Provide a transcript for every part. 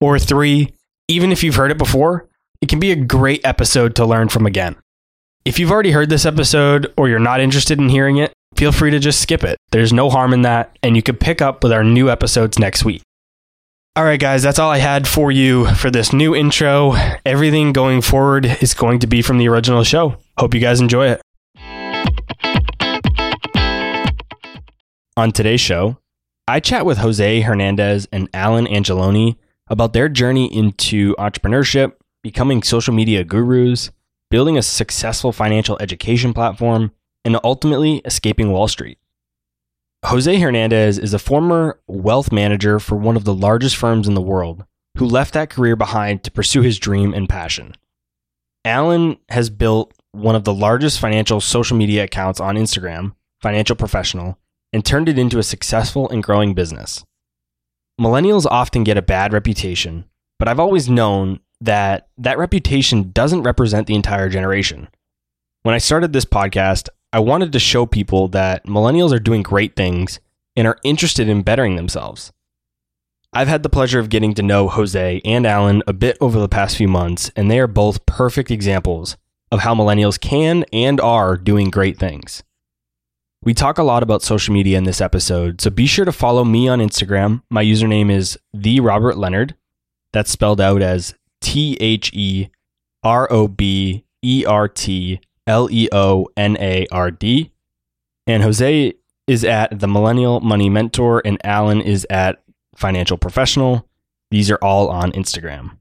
Or three, even if you've heard it before, it can be a great episode to learn from again. If you've already heard this episode or you're not interested in hearing it, feel free to just skip it. There's no harm in that, and you can pick up with our new episodes next week. All right, guys, that's all I had for you for this new intro. Everything going forward is going to be from the original show. Hope you guys enjoy it. On today's show, I chat with Jose Hernandez and Alan Angeloni about their journey into entrepreneurship, becoming social media gurus, building a successful financial education platform, and ultimately escaping Wall Street. Jose Hernandez is a former wealth manager for one of the largest firms in the world who left that career behind to pursue his dream and passion. Alan has built one of the largest financial social media accounts on Instagram, Financial Professional, and turned it into a successful and growing business. Millennials often get a bad reputation, but I've always known that that reputation doesn't represent the entire generation. When I started this podcast, I wanted to show people that millennials are doing great things and are interested in bettering themselves. I've had the pleasure of getting to know Jose and Alan a bit over the past few months, and they are both perfect examples of how millennials can and are doing great things. We talk a lot about social media in this episode, so be sure to follow me on Instagram. My username is the Robert Leonard. That's spelled out as T H E R O B E R T L E O N A R D. And Jose is at the Millennial Money Mentor, and Alan is at Financial Professional. These are all on Instagram.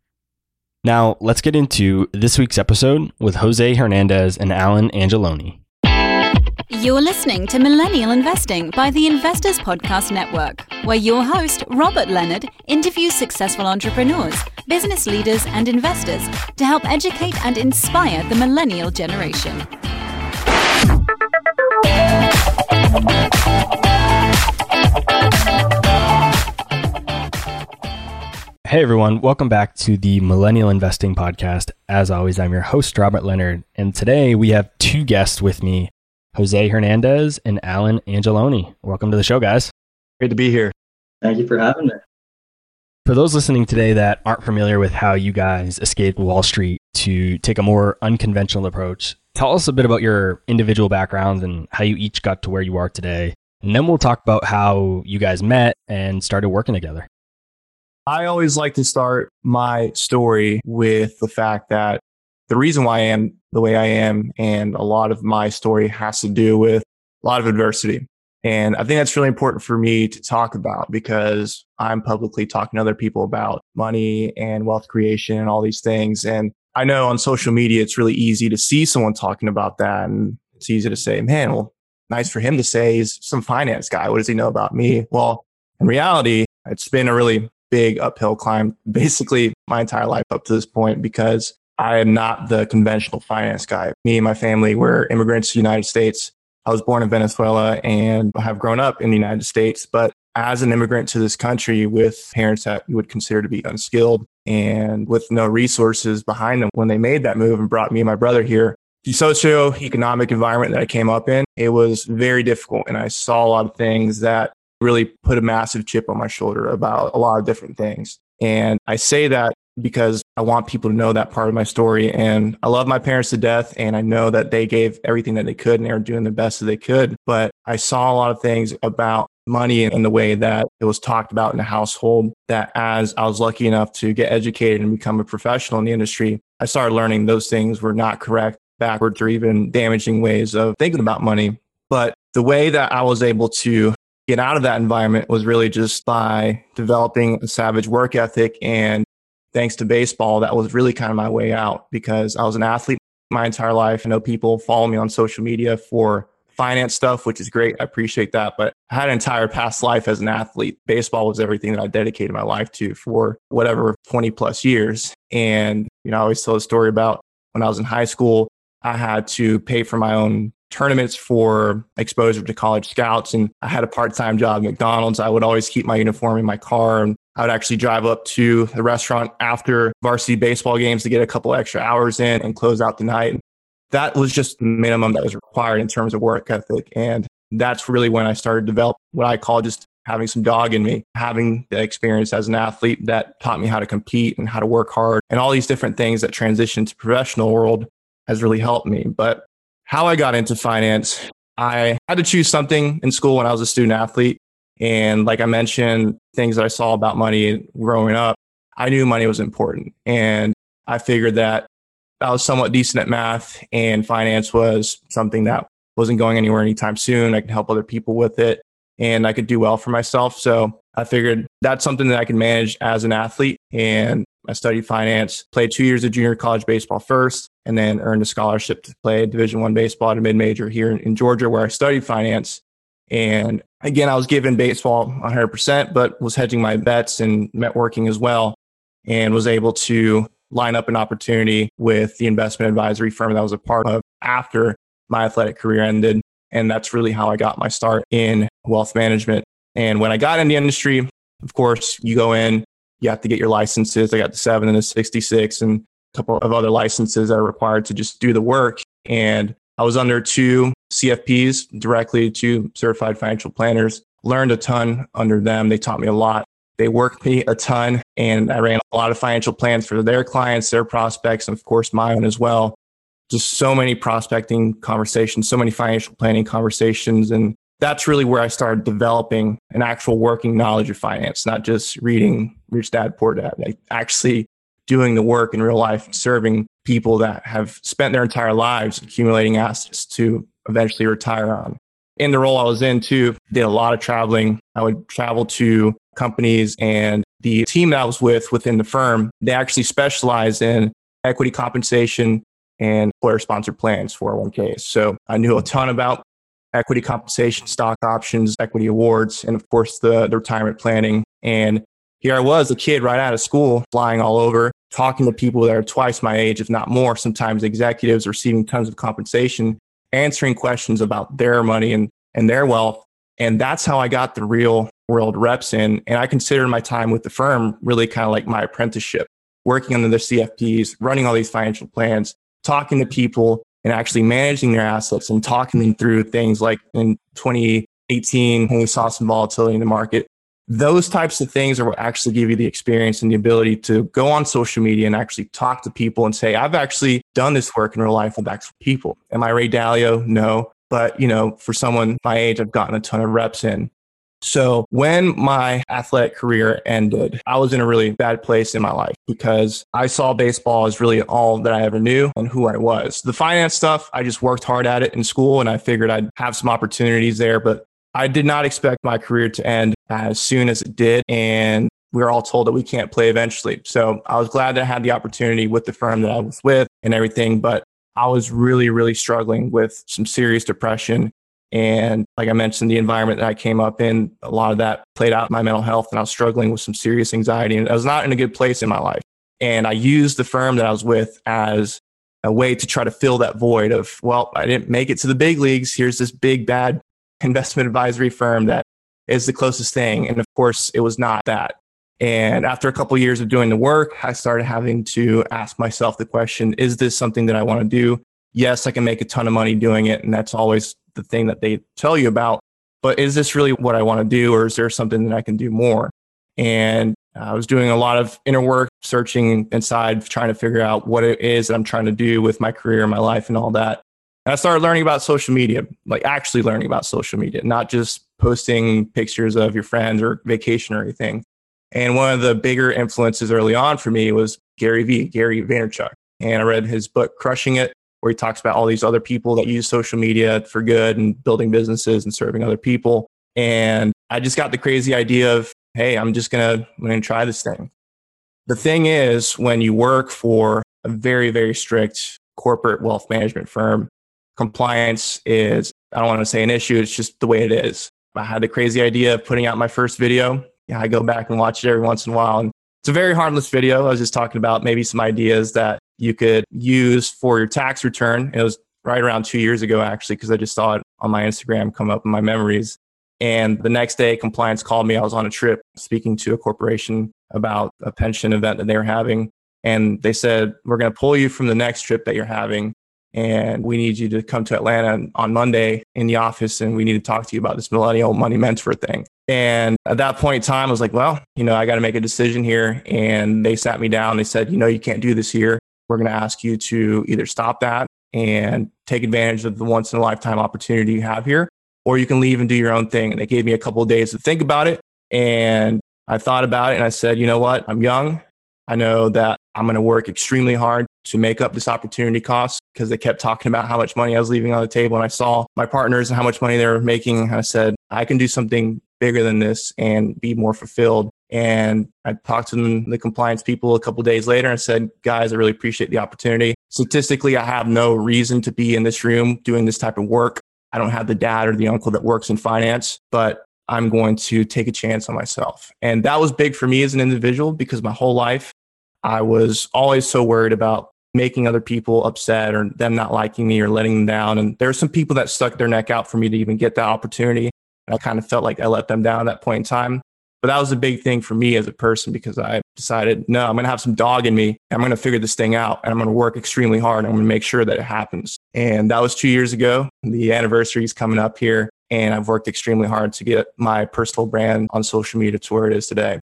Now, let's get into this week's episode with Jose Hernandez and Alan Angeloni. You're listening to Millennial Investing by the Investors Podcast Network, where your host, Robert Leonard, interviews successful entrepreneurs, business leaders, and investors to help educate and inspire the millennial generation. Hey everyone, welcome back to the Millennial Investing Podcast. As always, I'm your host, Robert Leonard, and today we have two guests with me Jose Hernandez and Alan Angeloni. Welcome to the show, guys. Great to be here. Thank you for having me. For those listening today that aren't familiar with how you guys escaped Wall Street to take a more unconventional approach, tell us a bit about your individual backgrounds and how you each got to where you are today. And then we'll talk about how you guys met and started working together. I always like to start my story with the fact that the reason why I am the way I am and a lot of my story has to do with a lot of adversity. And I think that's really important for me to talk about because I'm publicly talking to other people about money and wealth creation and all these things. And I know on social media, it's really easy to see someone talking about that. And it's easy to say, man, well, nice for him to say he's some finance guy. What does he know about me? Well, in reality, it's been a really big uphill climb basically my entire life up to this point because I am not the conventional finance guy. Me and my family were immigrants to the United States. I was born in Venezuela and have grown up in the United States. But as an immigrant to this country with parents that you would consider to be unskilled and with no resources behind them when they made that move and brought me and my brother here, the socioeconomic environment that I came up in, it was very difficult. And I saw a lot of things that really put a massive chip on my shoulder about a lot of different things. And I say that because I want people to know that part of my story. And I love my parents to death. And I know that they gave everything that they could and they were doing the best that they could. But I saw a lot of things about money and the way that it was talked about in the household that as I was lucky enough to get educated and become a professional in the industry, I started learning those things were not correct, backwards, or even damaging ways of thinking about money. But the way that I was able to get out of that environment was really just by developing a savage work ethic and thanks to baseball, that was really kind of my way out because I was an athlete my entire life. I know people follow me on social media for finance stuff, which is great. I appreciate that. But I had an entire past life as an athlete. Baseball was everything that I dedicated my life to for whatever 20 plus years. And, you know, I always tell a story about when I was in high school, I had to pay for my own tournaments for exposure to college scouts. And I had a part time job at McDonald's. I would always keep my uniform in my car and I would actually drive up to the restaurant after varsity baseball games to get a couple extra hours in and close out the night. That was just the minimum that was required in terms of work ethic. And that's really when I started to develop what I call just having some dog in me, having the experience as an athlete that taught me how to compete and how to work hard and all these different things that transition to professional world has really helped me. But how I got into finance, I had to choose something in school when I was a student athlete. And like I mentioned, things that I saw about money growing up, I knew money was important. And I figured that I was somewhat decent at math and finance was something that wasn't going anywhere anytime soon. I could help other people with it and I could do well for myself. So I figured that's something that I could manage as an athlete. And I studied finance, played two years of junior college baseball first, and then earned a scholarship to play Division One baseball at a mid major here in Georgia, where I studied finance. And again, I was given baseball 100%, but was hedging my bets and networking as well, and was able to line up an opportunity with the investment advisory firm that I was a part of after my athletic career ended. And that's really how I got my start in wealth management. And when I got in the industry, of course, you go in, you have to get your licenses. I got the seven and the 66 and a couple of other licenses that are required to just do the work. And I was under two CFPs, directly to certified financial planners, learned a ton under them. They taught me a lot. They worked me a ton and I ran a lot of financial plans for their clients, their prospects, and of course my own as well just so many prospecting conversations, so many financial planning conversations. And that's really where I started developing an actual working knowledge of finance, not just reading Rich Dad Poor Dad, like actually doing the work in real life, serving people that have spent their entire lives accumulating assets to eventually retire on. In the role I was in too, did a lot of traveling. I would travel to companies and the team that I was with within the firm, they actually specialize in equity compensation, and employer sponsored plans, 401ks. So I knew a ton about equity compensation, stock options, equity awards, and of course the, the retirement planning. And here I was, a kid right out of school, flying all over, talking to people that are twice my age, if not more, sometimes executives receiving tons of compensation, answering questions about their money and, and their wealth. And that's how I got the real world reps in. And I consider my time with the firm really kind of like my apprenticeship, working under the CFPs, running all these financial plans, talking to people and actually managing their assets and talking them through things like in 2018 when we saw some volatility in the market. Those types of things are what actually give you the experience and the ability to go on social media and actually talk to people and say, I've actually done this work in real life with actual people. Am I Ray Dalio? No. But, you know, for someone my age, I've gotten a ton of reps in. So when my athletic career ended, I was in a really bad place in my life because I saw baseball as really all that I ever knew and who I was. The finance stuff, I just worked hard at it in school and I figured I'd have some opportunities there, but I did not expect my career to end as soon as it did. And we were all told that we can't play eventually. So I was glad that I had the opportunity with the firm that I was with and everything, but I was really, really struggling with some serious depression and like I mentioned, the environment that I came up in, a lot of that played out my mental health and I was struggling with some serious anxiety and I was not in a good place in my life. And I used the firm that I was with as a way to try to fill that void of, well, I didn't make it to the big leagues. Here's this big, bad investment advisory firm that is the closest thing. And of course, it was not that. And after a couple of years of doing the work, I started having to ask myself the question, is this something that I want to do? Yes, I can make a ton of money doing it. And that's always the thing that they tell you about. But is this really what I want to do, or is there something that I can do more? And I was doing a lot of inner work, searching inside, trying to figure out what it is that I'm trying to do with my career, my life, and all that. And I started learning about social media, like actually learning about social media, not just posting pictures of your friends or vacation or anything. And one of the bigger influences early on for me was Gary Vee, Gary Vaynerchuk. And I read his book, Crushing It, where he talks about all these other people that use social media for good and building businesses and serving other people. And I just got the crazy idea of, hey, I'm just gonna, I'm gonna try this thing. The thing is, when you work for a very, very strict corporate wealth management firm, compliance is, I don't want to say an issue, it's just the way it is. I had the crazy idea of putting out my first video. Yeah, I go back and watch it every once in a while. And it's a very harmless video. I was just talking about maybe some ideas that you could use for your tax return. It was right around two years ago, actually, because I just saw it on my Instagram come up in my memories. And the next day, compliance called me. I was on a trip speaking to a corporation about a pension event that they were having. And they said, We're going to pull you from the next trip that you're having. And we need you to come to Atlanta on Monday in the office. And we need to talk to you about this millennial money mentor thing. And at that point in time, I was like, Well, you know, I got to make a decision here. And they sat me down. They said, You know, you can't do this here. We're going to ask you to either stop that and take advantage of the once in a lifetime opportunity you have here, or you can leave and do your own thing. And they gave me a couple of days to think about it. And I thought about it and I said, you know what? I'm young. I know that I'm going to work extremely hard to make up this opportunity cost because they kept talking about how much money I was leaving on the table. And I saw my partners and how much money they were making. I said, I can do something bigger than this and be more fulfilled. And I talked to them, the compliance people a couple days later and said, guys, I really appreciate the opportunity. Statistically, I have no reason to be in this room doing this type of work. I don't have the dad or the uncle that works in finance, but I'm going to take a chance on myself. And that was big for me as an individual because my whole life I was always so worried about making other people upset or them not liking me or letting them down. And there were some people that stuck their neck out for me to even get that opportunity. And I kind of felt like I let them down at that point in time. But that was a big thing for me as a person because I decided, no, I'm going to have some dog in me. I'm going to figure this thing out and I'm going to work extremely hard. I'm going to make sure that it happens. And that was two years ago. The anniversary is coming up here. And I've worked extremely hard to get my personal brand on social media to where it is today.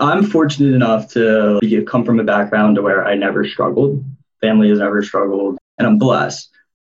I'm fortunate enough to come from a background where I never struggled. Family has never struggled. And I'm blessed.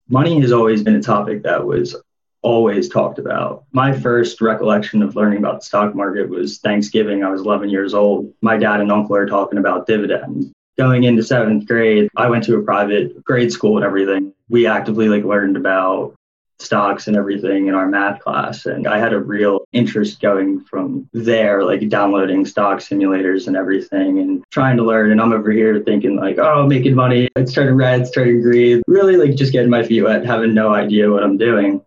Money has always been a topic that was always talked about. My first recollection of learning about the stock market was Thanksgiving. I was 11 years old. My dad and uncle are talking about dividends. Going into seventh grade, I went to a private grade school and everything. We actively like learned about stocks and everything in our math class. And I had a real interest going from there, like downloading stock simulators and everything and trying to learn. And I'm over here thinking like, oh, making money. It's turning red, it's turning green. Really like just getting my feet wet, having no idea what I'm doing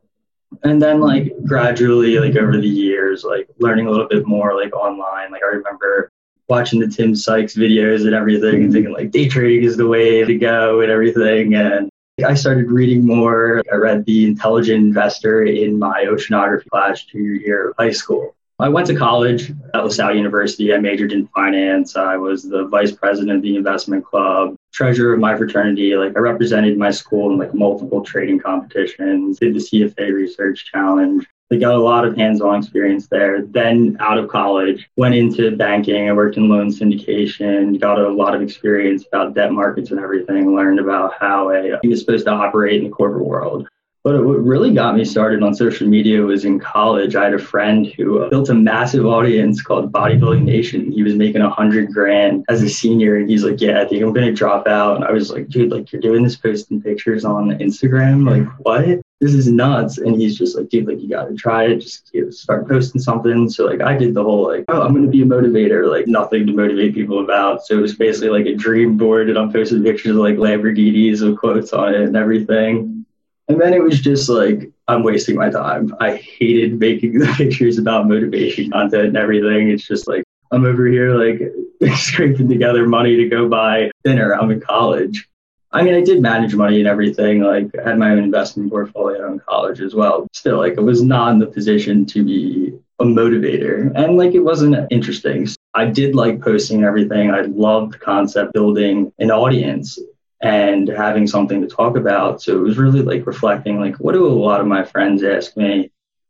and then like gradually like over the years like learning a little bit more like online like i remember watching the tim sykes videos and everything and thinking like day trading is the way to go and everything and i started reading more i read the intelligent investor in my oceanography class junior year of high school I went to college at LaSalle University. I majored in finance. I was the vice president of the investment club, treasurer of my fraternity. Like I represented my school in like multiple trading competitions, did the CFA research challenge. Got a lot of hands-on experience there. Then out of college, went into banking. I worked in loan syndication, got a lot of experience about debt markets and everything, learned about how a is supposed to operate in the corporate world. But what really got me started on social media was in college. I had a friend who built a massive audience called Bodybuilding Nation. He was making a hundred grand as a senior, and he's like, "Yeah, I think I'm gonna drop out." And I was like, "Dude, like you're doing this, posting pictures on Instagram, like what? This is nuts!" And he's just like, "Dude, like you gotta try it. Just you know, start posting something." So like I did the whole like, "Oh, I'm gonna be a motivator," like nothing to motivate people about. So it was basically like a dream board, and I'm posting pictures of like Lamborghinis with quotes on it and everything. And then it was just like, I'm wasting my time. I hated making the pictures about motivation content and everything. It's just like, I'm over here like scraping together money to go buy dinner. I'm in college. I mean, I did manage money and everything. Like, I had my own investment portfolio in college as well. Still, like, I was not in the position to be a motivator. And, like, it wasn't interesting. I did like posting everything. I loved concept building an audience and having something to talk about. So it was really like reflecting, like, what do a lot of my friends ask me?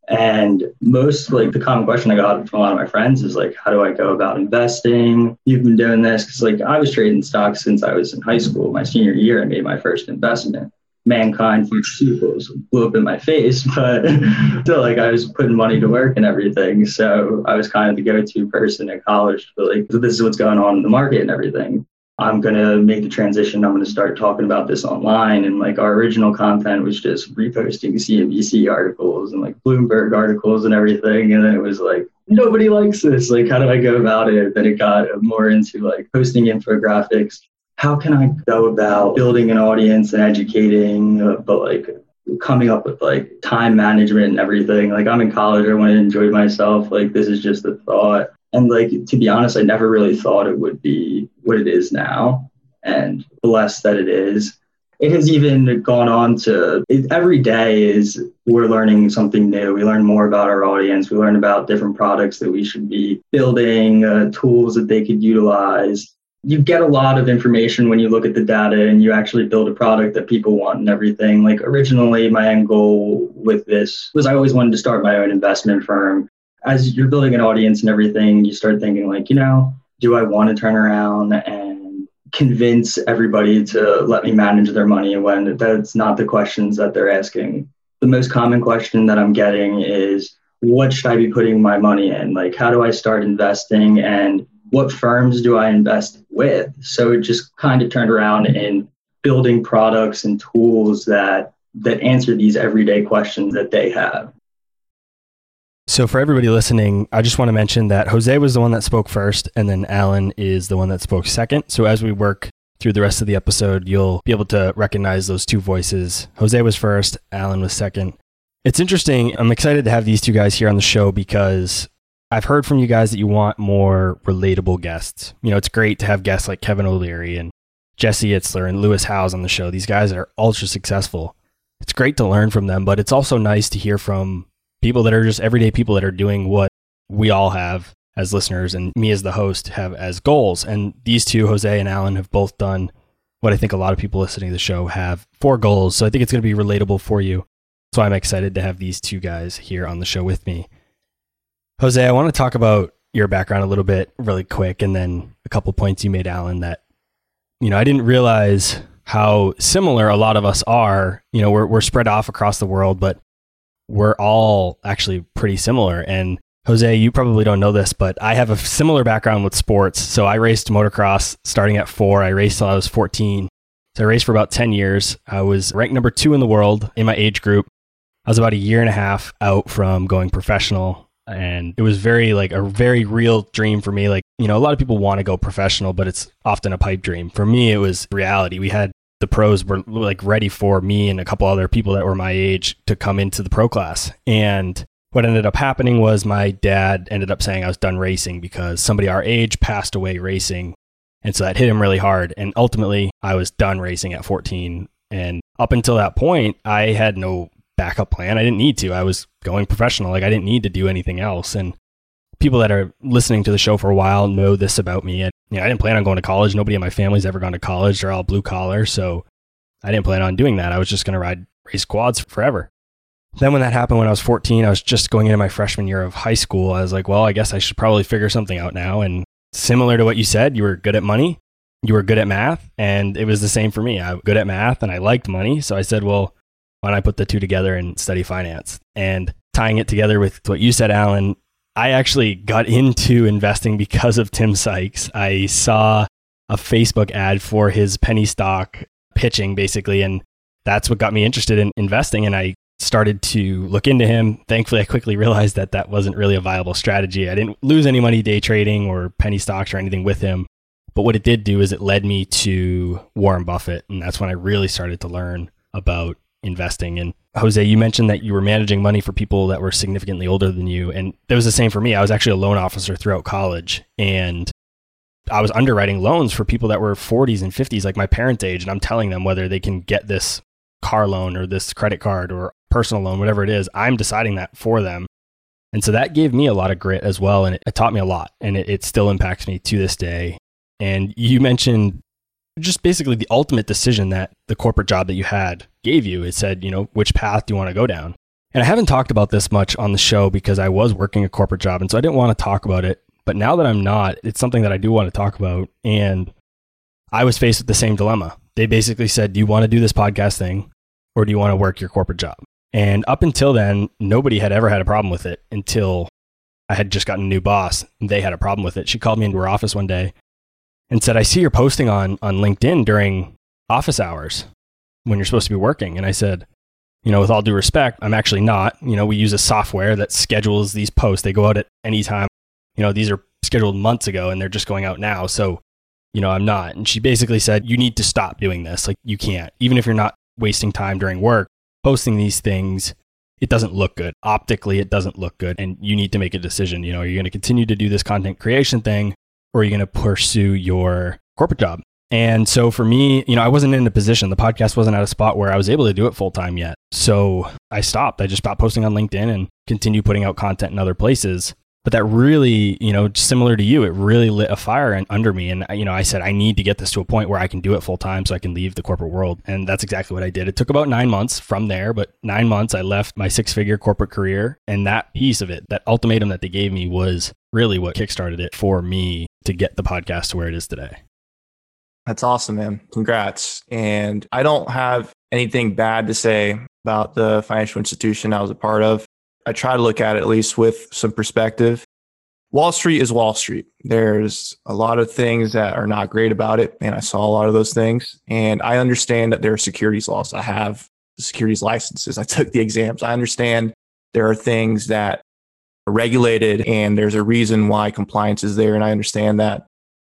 And most like the common question I got from a lot of my friends is like, how do I go about investing? You've been doing this because like I was trading stocks since I was in high school. My senior year, I made my first investment. MannKind pharmaceuticals blew up in my face, but still like I was putting money to work and everything. So I was kind of the go-to person at college for like this is what's going on in the market and everything. I'm going to make the transition. I'm going to start talking about this online. And like our original content was just reposting CNBC articles and like Bloomberg articles and everything. And then it was like, nobody likes this. Like, how do I go about it? Then it got more into like posting infographics. How can I go about building an audience and educating, uh, but like coming up with like time management and everything. Like I'm in college, I want to enjoy myself. Like this is just a thought. And like to be honest, I never really thought it would be what it is now and blessed that it is. It has even gone on to it, every day is we're learning something new. We learn more about our audience. We learn about different products that we should be building, uh, tools that they could utilize you get a lot of information when you look at the data and you actually build a product that people want and everything. Like originally, my end goal with this was I always wanted to start my own investment firm. As you're building an audience and everything, you start thinking like, you know, do I want to turn around and convince everybody to let me manage their money when that's not the questions that they're asking. The most common question that I'm getting is, what should I be putting my money in? Like, how do I start investing? And what firms do I invest with? So it just kind of turned around in building products and tools that that answer these everyday questions that they have. So for everybody listening, I just want to mention that Jose was the one that spoke first and then Alan is the one that spoke second. So as we work through the rest of the episode, you'll be able to recognize those two voices. Jose was first, Alan was second. It's interesting. I'm excited to have these two guys here on the show because I've heard from you guys that you want more relatable guests. You know, it's great to have guests like Kevin O'Leary and Jesse Itzler and Lewis Howes on the show. These guys are ultra successful. It's great to learn from them, but it's also nice to hear from people that are just everyday people that are doing what we all have as listeners and me as the host have as goals. And these two, Jose and Alan, have both done what I think a lot of people listening to the show have four goals. So I think it's going to be relatable for you. So I'm excited to have these two guys here on the show with me. Jose, I want to talk about your background a little bit really quick and then a couple points you made, Alan, that, you know, I didn't realize how similar a lot of us are. You know, we're, we're spread off across the world, but we're all actually pretty similar. And Jose, you probably don't know this, but I have a similar background with sports. So I raced motocross starting at four. I raced till I was 14. So I raced for about 10 years. I was ranked number two in the world in my age group. I was about a year and a half out from going professional and it was very like a very real dream for me like you know a lot of people want to go professional but it's often a pipe dream for me it was reality we had the pros were like ready for me and a couple other people that were my age to come into the pro class and what ended up happening was my dad ended up saying I was done racing because somebody our age passed away racing and so that hit him really hard and ultimately I was done racing at 14 and up until that point I had no backup plan. I didn't need to. I was going professional. Like I didn't need to do anything else. And people that are listening to the show for a while know this about me. And you know, I didn't plan on going to college. Nobody in my family's ever gone to college. They're all blue collar. So I didn't plan on doing that. I was just going to ride race quads forever. Then when that happened when I was 14, I was just going into my freshman year of high school. I was like, well, I guess I should probably figure something out now. And similar to what you said, you were good at money, you were good at math, and it was the same for me. I was good at math and I liked money. So I said, well, when I put the two together and study finance. And tying it together with what you said, Alan, I actually got into investing because of Tim Sykes. I saw a Facebook ad for his penny stock pitching, basically, and that's what got me interested in investing. And I started to look into him. Thankfully, I quickly realized that that wasn't really a viable strategy. I didn't lose any money day trading or penny stocks or anything with him. But what it did do is it led me to Warren Buffett. And that's when I really started to learn about investing. And Jose, you mentioned that you were managing money for people that were significantly older than you. And that was the same for me. I was actually a loan officer throughout college. And I was underwriting loans for people that were 40s and 50s, like my parents' age. And I'm telling them whether they can get this car loan or this credit card or personal loan, whatever it is. I'm deciding that for them. And so that gave me a lot of grit as well. And it, it taught me a lot. And it, it still impacts me to this day. And you mentioned just basically the ultimate decision that the corporate job that you had gave you. It said, you know, which path do you want to go down? And I haven't talked about this much on the show because I was working a corporate job. And so I didn't want to talk about it. But now that I'm not, it's something that I do want to talk about. And I was faced with the same dilemma. They basically said, do you want to do this podcast thing or do you want to work your corporate job? And up until then, nobody had ever had a problem with it until I had just gotten a new boss. They had a problem with it. She called me into her office one day and said, I see you're posting on, on LinkedIn during office hours when you're supposed to be working. And I said, you know, with all due respect, I'm actually not. You know, we use a software that schedules these posts. They go out at any time. You know, these are scheduled months ago and they're just going out now. So, you know, I'm not. And she basically said, you need to stop doing this. Like, you can't. Even if you're not wasting time during work, posting these things, it doesn't look good. Optically, it doesn't look good. And you need to make a decision. You know, are you going to continue to do this content creation thing or are you going to pursue your corporate job? And so for me, you know, I wasn't in a position, the podcast wasn't at a spot where I was able to do it full time yet. So I stopped. I just stopped posting on LinkedIn and continue putting out content in other places. But that really, you know, similar to you, it really lit a fire under me. And, you know, I said, I need to get this to a point where I can do it full time so I can leave the corporate world. And that's exactly what I did. It took about nine months from there, but nine months I left my six figure corporate career. And that piece of it, that ultimatum that they gave me was really what kickstarted it for me to get the podcast to where it is today. That's awesome, man. Congrats. And I don't have anything bad to say about the financial institution I was a part of. I try to look at it at least with some perspective. Wall Street is Wall Street. There's a lot of things that are not great about it. And I saw a lot of those things. And I understand that there are securities laws. I have securities licenses. I took the exams. I understand there are things that regulated and there's a reason why compliance is there. And I understand that.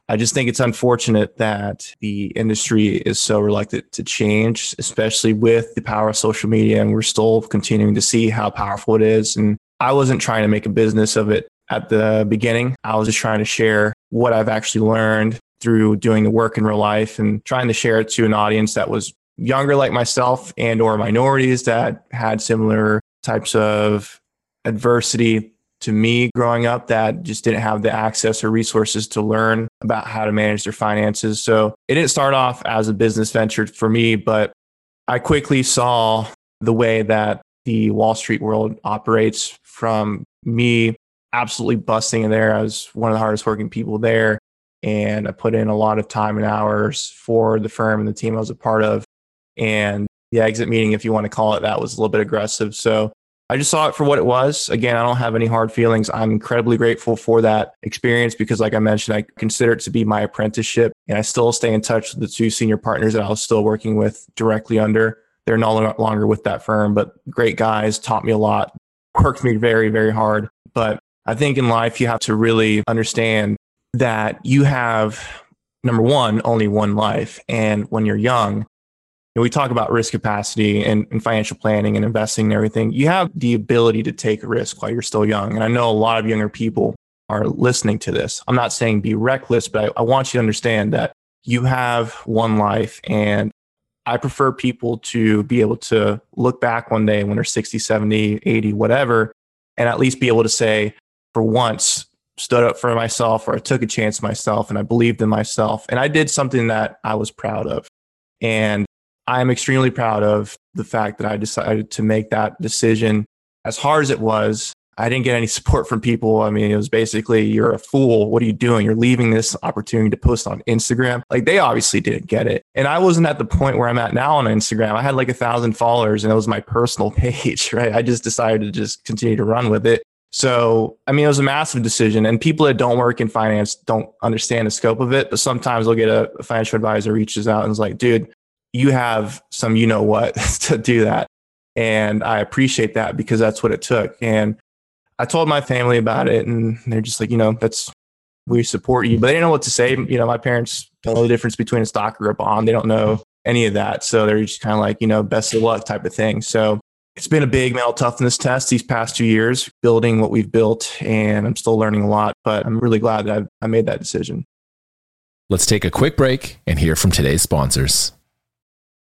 I just think it's unfortunate that the industry is so reluctant to change, especially with the power of social media. And we're still continuing to see how powerful it is. And I wasn't trying to make a business of it at the beginning. I was just trying to share what I've actually learned through doing the work in real life and trying to share it to an audience that was younger like myself and or minorities that had similar types of adversity to me growing up that just didn't have the access or resources to learn about how to manage their finances. So it didn't start off as a business venture for me, but I quickly saw the way that the Wall Street world operates from me absolutely busting in there. I was one of the hardest working people there. And I put in a lot of time and hours for the firm and the team I was a part of. And the exit meeting, if you want to call it that, was a little bit aggressive. So I just saw it for what it was. Again, I don't have any hard feelings. I'm incredibly grateful for that experience because, like I mentioned, I consider it to be my apprenticeship. And I still stay in touch with the two senior partners that I was still working with directly under. They're no longer with that firm, but great guys, taught me a lot, worked me very, very hard. But I think in life, you have to really understand that you have, number one, only one life. And when you're young, know, we talk about risk capacity and, and, financial planning and investing and everything. You have the ability to take a risk while you're still young. And I know a lot of younger people are listening to this. I'm not saying be reckless, but I, I want you to understand that you have one life. And I prefer people to be able to look back one day when they're 60, 70, 80, whatever, and at least be able to say, for once, stood up for myself or I took a chance myself and I believed in myself. And I did something that I was proud of. And I'm extremely proud of the fact that I decided to make that decision. As hard as it was, I didn't get any support from people. I mean, it was basically, you're a fool. What are you doing? You're leaving this opportunity to post on Instagram. Like they obviously didn't get it. And I wasn't at the point where I'm at now on Instagram. I had like a thousand followers and it was my personal page, right? I just decided to just continue to run with it. So, I mean, it was a massive decision and people that don't work in finance don't understand the scope of it. But sometimes they'll get a financial advisor reaches out and is like, dude, you have some you know what to do that. And I appreciate that because that's what it took. And I told my family about it and they're just like, you know, that's we support you. But they didn't know what to say. You know, my parents don't know the difference between a stock or a bond. They don't know any of that. So they're just kind of like, you know, best of luck type of thing. So it's been a big mental toughness test these past two years, building what we've built. And I'm still learning a lot, but I'm really glad that I've, I made that decision. Let's take a quick break and hear from today's sponsors.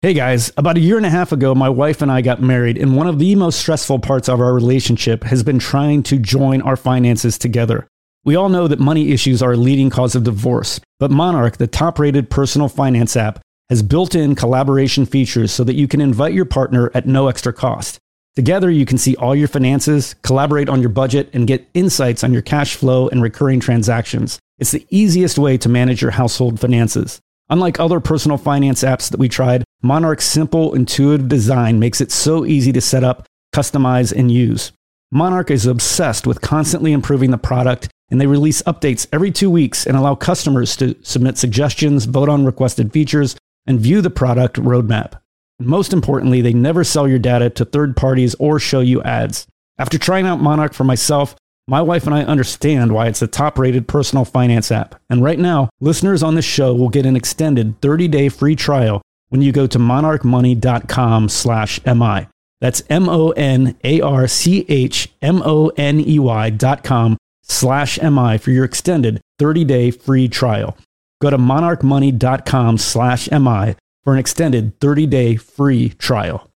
Hey guys, about a year and a half ago, my wife and I got married, and one of the most stressful parts of our relationship has been trying to join our finances together. We all know that money issues are a leading cause of divorce, but Monarch, the top rated personal finance app, has built in collaboration features so that you can invite your partner at no extra cost. Together, you can see all your finances, collaborate on your budget, and get insights on your cash flow and recurring transactions. It's the easiest way to manage your household finances. Unlike other personal finance apps that we tried, Monarch's simple, intuitive design makes it so easy to set up, customize, and use. Monarch is obsessed with constantly improving the product, and they release updates every two weeks and allow customers to submit suggestions, vote on requested features, and view the product roadmap. Most importantly, they never sell your data to third parties or show you ads. After trying out Monarch for myself, my wife and I understand why it's the top rated personal finance app. And right now, listeners on this show will get an extended 30 day free trial when you go to monarchmoney.com slash MI. That's M O N A R C H M O N E Y dot com slash MI for your extended 30 day free trial. Go to monarchmoney.com slash MI for an extended 30 day free trial.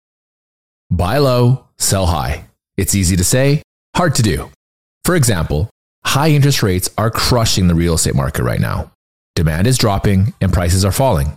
Buy low, sell high. It's easy to say, hard to do. For example, high interest rates are crushing the real estate market right now. Demand is dropping and prices are falling,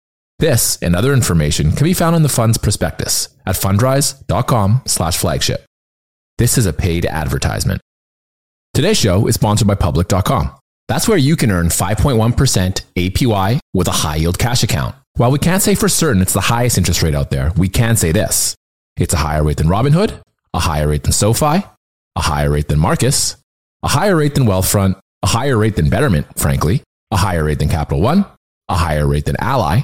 This and other information can be found in the fund's prospectus at fundrise.com slash flagship. This is a paid advertisement. Today's show is sponsored by public.com. That's where you can earn 5.1% APY with a high yield cash account. While we can't say for certain it's the highest interest rate out there, we can say this. It's a higher rate than Robinhood, a higher rate than SoFi, a higher rate than Marcus, a higher rate than Wealthfront, a higher rate than Betterment, frankly, a higher rate than Capital One, a higher rate than Ally,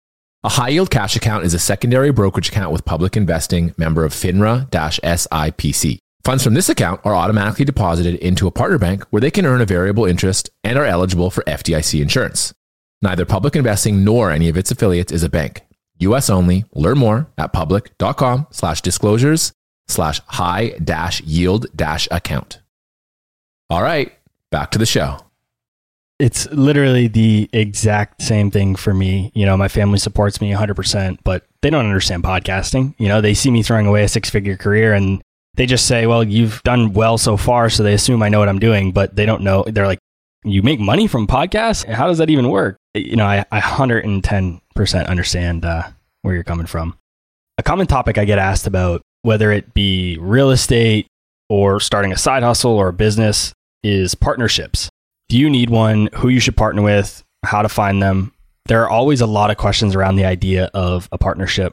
A high yield cash account is a secondary brokerage account with public investing member of FINRA SIPC. Funds from this account are automatically deposited into a partner bank where they can earn a variable interest and are eligible for FDIC insurance. Neither public investing nor any of its affiliates is a bank. US only. Learn more at public.com slash disclosures slash high dash yield dash account. All right, back to the show. It's literally the exact same thing for me. You know, my family supports me 100%, but they don't understand podcasting. You know, they see me throwing away a six figure career and they just say, well, you've done well so far. So they assume I know what I'm doing, but they don't know. They're like, you make money from podcasts? How does that even work? You know, I, I 110% understand uh, where you're coming from. A common topic I get asked about, whether it be real estate or starting a side hustle or a business, is partnerships. Do you need one? Who you should partner with? How to find them? There are always a lot of questions around the idea of a partnership.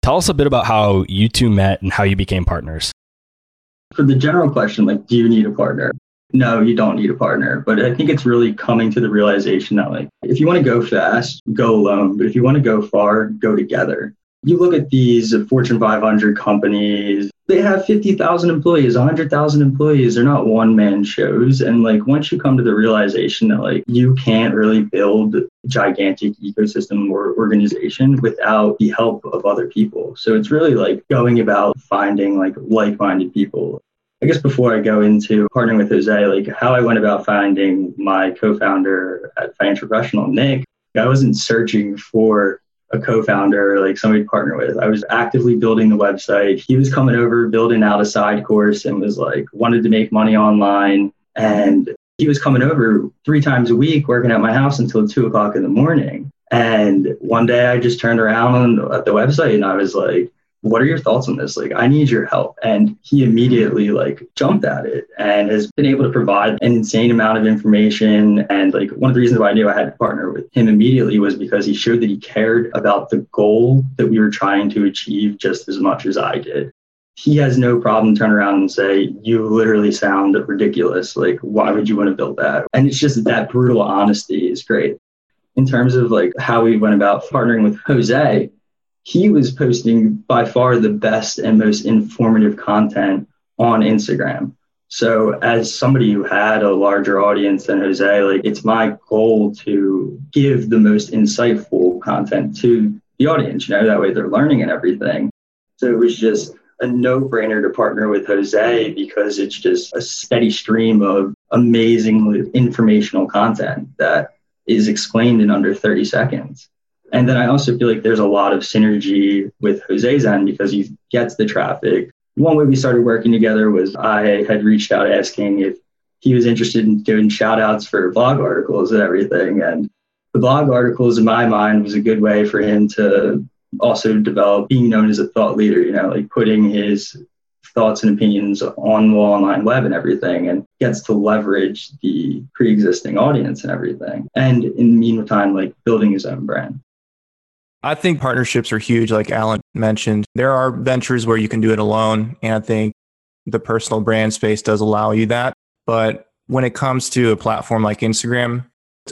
Tell us a bit about how you two met and how you became partners. For the general question, like, do you need a partner? No, you don't need a partner. But I think it's really coming to the realization that, like, if you want to go fast, go alone. But if you want to go far, go together. You look at these Fortune 500 companies, they have 50,000 employees, 100,000 employees. They're not one man shows. And like once you come to the realization that like you can't really build gigantic ecosystem or organization without the help of other people. So it's really like going about finding like like minded people. I guess before I go into partnering with Jose, like how I went about finding my co founder at Financial Professional, Nick, I wasn't searching for a co-founder, like somebody to partner with. I was actively building the website. He was coming over, building out a side course and was like, wanted to make money online. And he was coming over three times a week, working at my house until two o'clock in the morning. And one day I just turned around at the website and I was like, what are your thoughts on this? Like, I need your help. And he immediately like jumped at it and has been able to provide an insane amount of information. And like one of the reasons why I knew I had to partner with him immediately was because he showed that he cared about the goal that we were trying to achieve just as much as I did. He has no problem turn around and say, you literally sound ridiculous. Like, why would you want to build that? And it's just that brutal honesty is great. In terms of like how we went about partnering with Jose, he was posting by far the best and most informative content on Instagram. So as somebody who had a larger audience than Jose, like it's my goal to give the most insightful content to the audience. You know, that way they're learning and everything. So it was just a no-brainer to partner with Jose because it's just a steady stream of amazing informational content that is explained in under 30 seconds. And then I also feel like there's a lot of synergy with Jose's end because he gets the traffic. One way we started working together was I had reached out asking if he was interested in doing shout outs for blog articles and everything. And the blog articles in my mind was a good way for him to also develop being known as a thought leader, you know, like putting his thoughts and opinions on the online web and everything and gets to leverage the pre-existing audience and everything. And in the meantime, like building his own brand. I think partnerships are huge, like Alan mentioned. There are ventures where you can do it alone. And I think the personal brand space does allow you that. But when it comes to a platform like Instagram,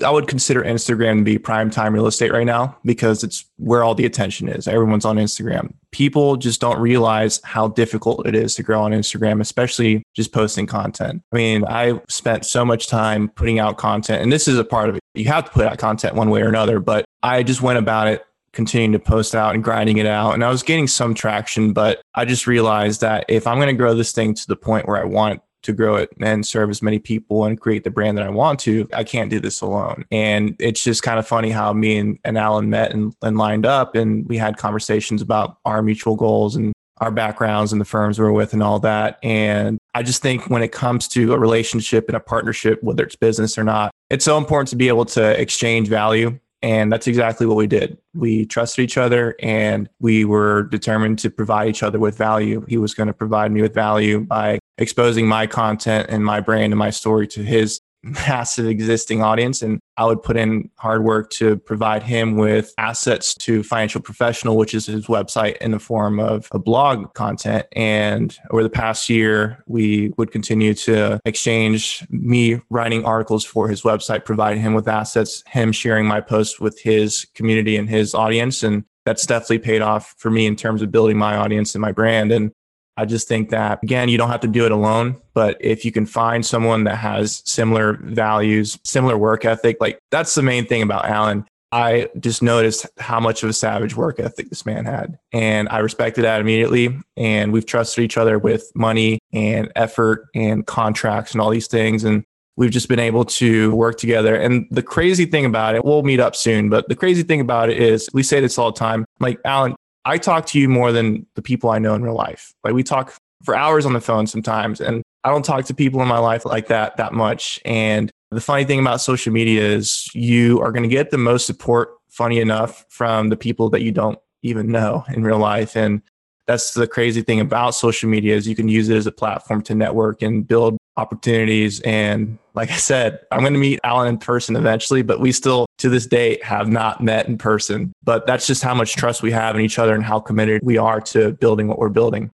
I would consider Instagram to be prime time real estate right now because it's where all the attention is. Everyone's on Instagram. People just don't realize how difficult it is to grow on Instagram, especially just posting content. I mean, I spent so much time putting out content, and this is a part of it. You have to put out content one way or another, but I just went about it continuing to post out and grinding it out. And I was getting some traction, but I just realized that if I'm going to grow this thing to the point where I want to grow it and serve as many people and create the brand that I want to, I can't do this alone. And it's just kind of funny how me and, and Alan met and, and lined up and we had conversations about our mutual goals and our backgrounds and the firms we're with and all that. And I just think when it comes to a relationship and a partnership, whether it's business or not, it's so important to be able to exchange value and that's exactly what we did. We trusted each other and we were determined to provide each other with value. He was going to provide me with value by exposing my content and my brand and my story to his massive existing audience and I would put in hard work to provide him with assets to financial professional which is his website in the form of a blog content. And over the past year we would continue to exchange me writing articles for his website providing him with assets him sharing my posts with his community and his audience. And that's definitely paid off for me in terms of building my audience and my brand. And I just think that, again, you don't have to do it alone, but if you can find someone that has similar values, similar work ethic, like that's the main thing about Alan. I just noticed how much of a savage work ethic this man had. And I respected that immediately. And we've trusted each other with money and effort and contracts and all these things. And we've just been able to work together. And the crazy thing about it, we'll meet up soon, but the crazy thing about it is we say this all the time. Like, Alan, I talk to you more than the people I know in real life. Like we talk for hours on the phone sometimes, and I don't talk to people in my life like that that much. And the funny thing about social media is you are going to get the most support, funny enough, from the people that you don't even know in real life. And that's the crazy thing about social media is you can use it as a platform to network and build opportunities. And like I said, I'm going to meet Alan in person eventually, but we still to this date have not met in person. But that's just how much trust we have in each other and how committed we are to building what we're building.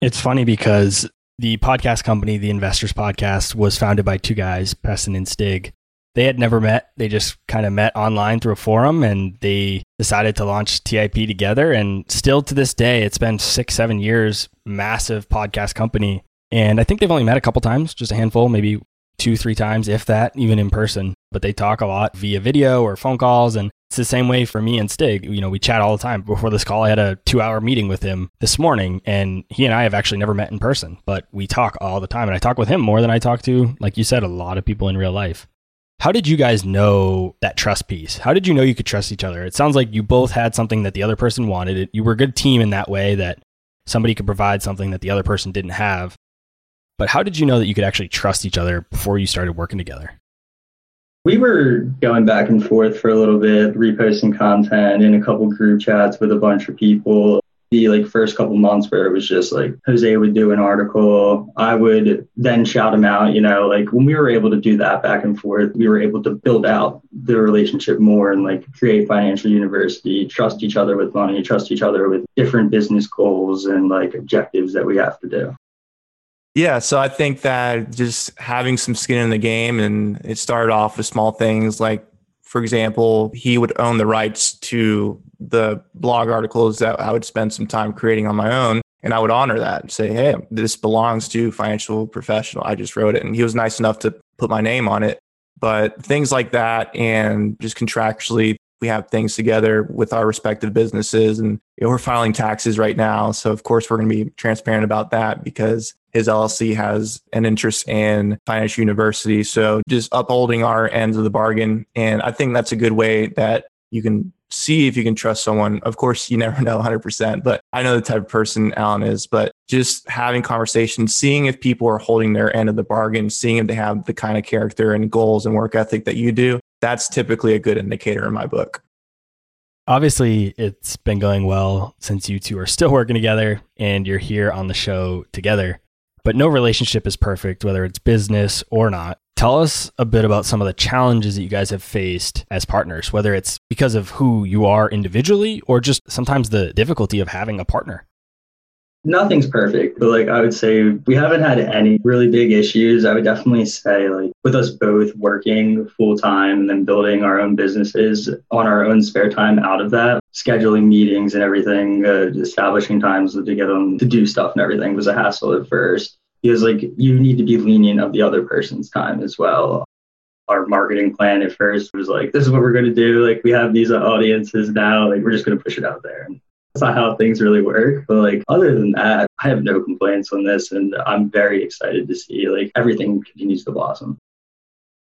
It's funny because the podcast company, the Investors Podcast, was founded by two guys, Preston and Stig. They had never met. They just kind of met online through a forum and they decided to launch TIP together. And still to this day, it's been six, seven years, massive podcast company. And I think they've only met a couple times, just a handful, maybe two, three times, if that, even in person. But they talk a lot via video or phone calls. And it's the same way for me and Stig. You know, we chat all the time. Before this call, I had a two hour meeting with him this morning, and he and I have actually never met in person, but we talk all the time. And I talk with him more than I talk to, like you said, a lot of people in real life. How did you guys know that trust piece? How did you know you could trust each other? It sounds like you both had something that the other person wanted. You were a good team in that way that somebody could provide something that the other person didn't have. But how did you know that you could actually trust each other before you started working together? We were going back and forth for a little bit, reposting content in a couple group chats with a bunch of people. The like first couple months where it was just like Jose would do an article, I would then shout him out. You know, like when we were able to do that back and forth, we were able to build out the relationship more and like create financial university, trust each other with money, trust each other with different business goals and like objectives that we have to do. Yeah, so I think that just having some skin in the game, and it started off with small things like, for example, he would own the rights to the blog articles that I would spend some time creating on my own. And I would honor that and say, hey, this belongs to financial professional. I just wrote it. And he was nice enough to put my name on it. But things like that and just contractually we have things together with our respective businesses and you know, we're filing taxes right now so of course we're going to be transparent about that because his llc has an interest in financial university so just upholding our ends of the bargain and i think that's a good way that you can see if you can trust someone of course you never know 100% but i know the type of person alan is but just having conversations seeing if people are holding their end of the bargain seeing if they have the kind of character and goals and work ethic that you do that's typically a good indicator in my book. Obviously, it's been going well since you two are still working together and you're here on the show together. But no relationship is perfect, whether it's business or not. Tell us a bit about some of the challenges that you guys have faced as partners, whether it's because of who you are individually or just sometimes the difficulty of having a partner nothing's perfect, but like I would say we haven't had any really big issues. I would definitely say like with us both working full time and then building our own businesses on our own spare time out of that, scheduling meetings and everything, uh, establishing times to get them to do stuff and everything was a hassle at first because like you need to be lenient of the other person's time as well. Our marketing plan at first was like, this is what we're going to do. Like we have these audiences now, like we're just going to push it out there. And that's not how things really work. But like other than that, I have no complaints on this and I'm very excited to see like everything continues to blossom.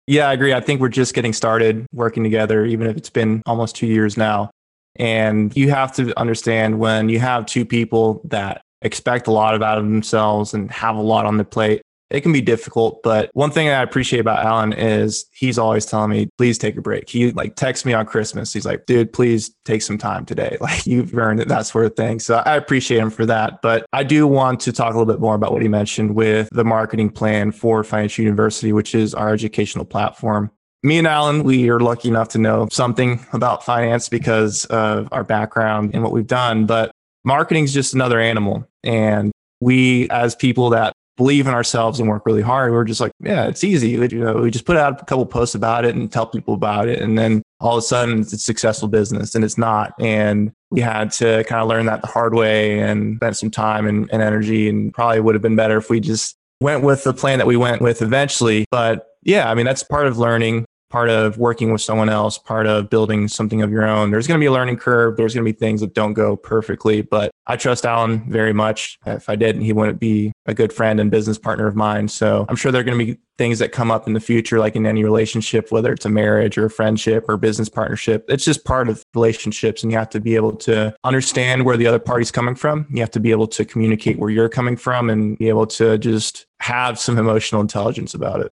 Yeah, I agree. I think we're just getting started working together, even if it's been almost two years now. And you have to understand when you have two people that expect a lot of out of themselves and have a lot on the plate, it can be difficult. But one thing I appreciate about Alan is he's always telling me, please take a break. He like texts me on Christmas. He's like, dude, please take some time today. Like you've earned it, that sort of thing. So I appreciate him for that. But I do want to talk a little bit more about what he mentioned with the marketing plan for Financial University, which is our educational platform me and Alan, we are lucky enough to know something about finance because of our background and what we've done. But marketing is just another animal. And we, as people that believe in ourselves and work really hard. We're just like, yeah, it's easy. You know, we just put out a couple posts about it and tell people about it. And then all of a sudden it's a successful business and it's not. And we had to kind of learn that the hard way and spent some time and, and energy and probably would have been better if we just went with the plan that we went with eventually. But yeah, I mean, that's part of learning part of working with someone else, part of building something of your own. There's going to be a learning curve. There's going to be things that don't go perfectly, but I trust Alan very much. If I didn't, he wouldn't be a good friend and business partner of mine. So I'm sure there are going to be things that come up in the future, like in any relationship, whether it's a marriage or a friendship or business partnership. It's just part of relationships. And you have to be able to understand where the other party's coming from. You have to be able to communicate where you're coming from and be able to just have some emotional intelligence about it.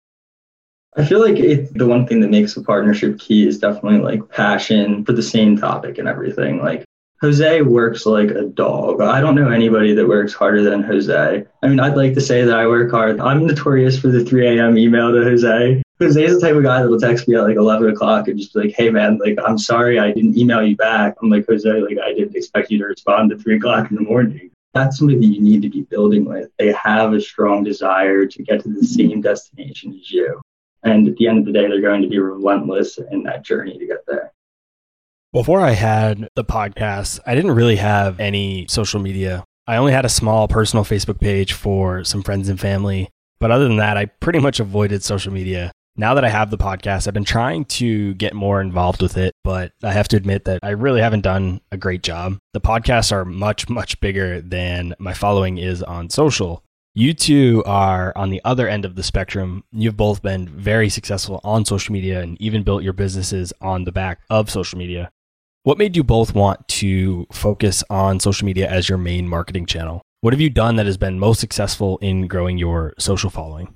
I feel like the one thing that makes a partnership key is definitely like passion for the same topic and everything. Like Jose works like a dog. I don't know anybody that works harder than Jose. I mean, I'd like to say that I work hard. I'm notorious for the 3 a.m. email to Jose. Jose is the type of guy that will text me at like 11 o'clock and just be like, hey, man, like, I'm sorry I didn't email you back. I'm like, Jose, like, I didn't expect you to respond at 3 o'clock in the morning. That's somebody that you need to be building with. They have a strong desire to get to the same destination as you. And at the end of the day, they're going to be relentless in that journey to get there. Before I had the podcast, I didn't really have any social media. I only had a small personal Facebook page for some friends and family. But other than that, I pretty much avoided social media. Now that I have the podcast, I've been trying to get more involved with it, but I have to admit that I really haven't done a great job. The podcasts are much, much bigger than my following is on social. You two are on the other end of the spectrum. You've both been very successful on social media and even built your businesses on the back of social media. What made you both want to focus on social media as your main marketing channel? What have you done that has been most successful in growing your social following?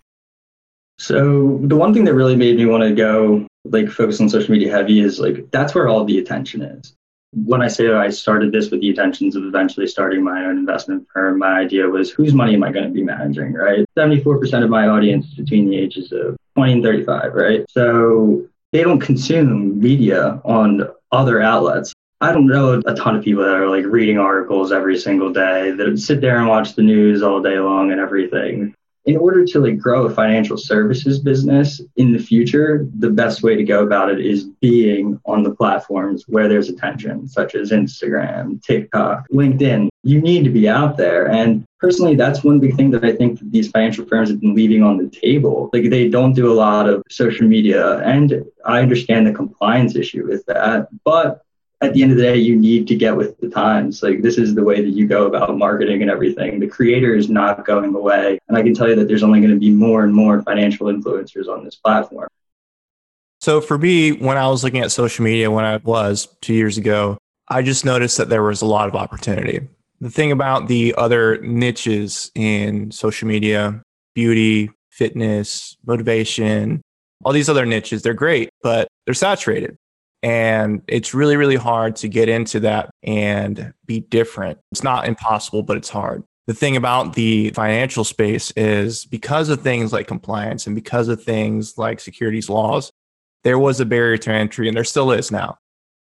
So, the one thing that really made me want to go like focus on social media heavy is like that's where all the attention is when I say I started this with the intentions of eventually starting my own investment firm, my idea was whose money am I going to be managing, right? 74% of my audience is between the ages of 20 and 35, right? So they don't consume media on other outlets. I don't know a ton of people that are like reading articles every single day that sit there and watch the news all day long and everything in order to like grow a financial services business in the future, the best way to go about it is being on the platforms where there's attention, such as Instagram, TikTok, LinkedIn. You need to be out there. And personally, that's one big thing that I think that these financial firms have been leaving on the table. Like they don't do a lot of social media. And I understand the compliance issue with that. But at the end of the day, you need to get with the times. Like this is the way that you go about marketing and everything. The creator is not going away. And I can tell you that there's only going to be more and more financial influencers on this platform. So for me, when I was looking at social media when I was two years ago, I just noticed that there was a lot of opportunity. The thing about the other niches in social media, beauty, fitness, motivation, all these other niches, they're great, but they're saturated. And it's really, really hard to get into that and be different. It's not impossible, but it's hard. The thing about the financial space is because of things like compliance and because of things like securities laws, there was a barrier to entry and there still is now.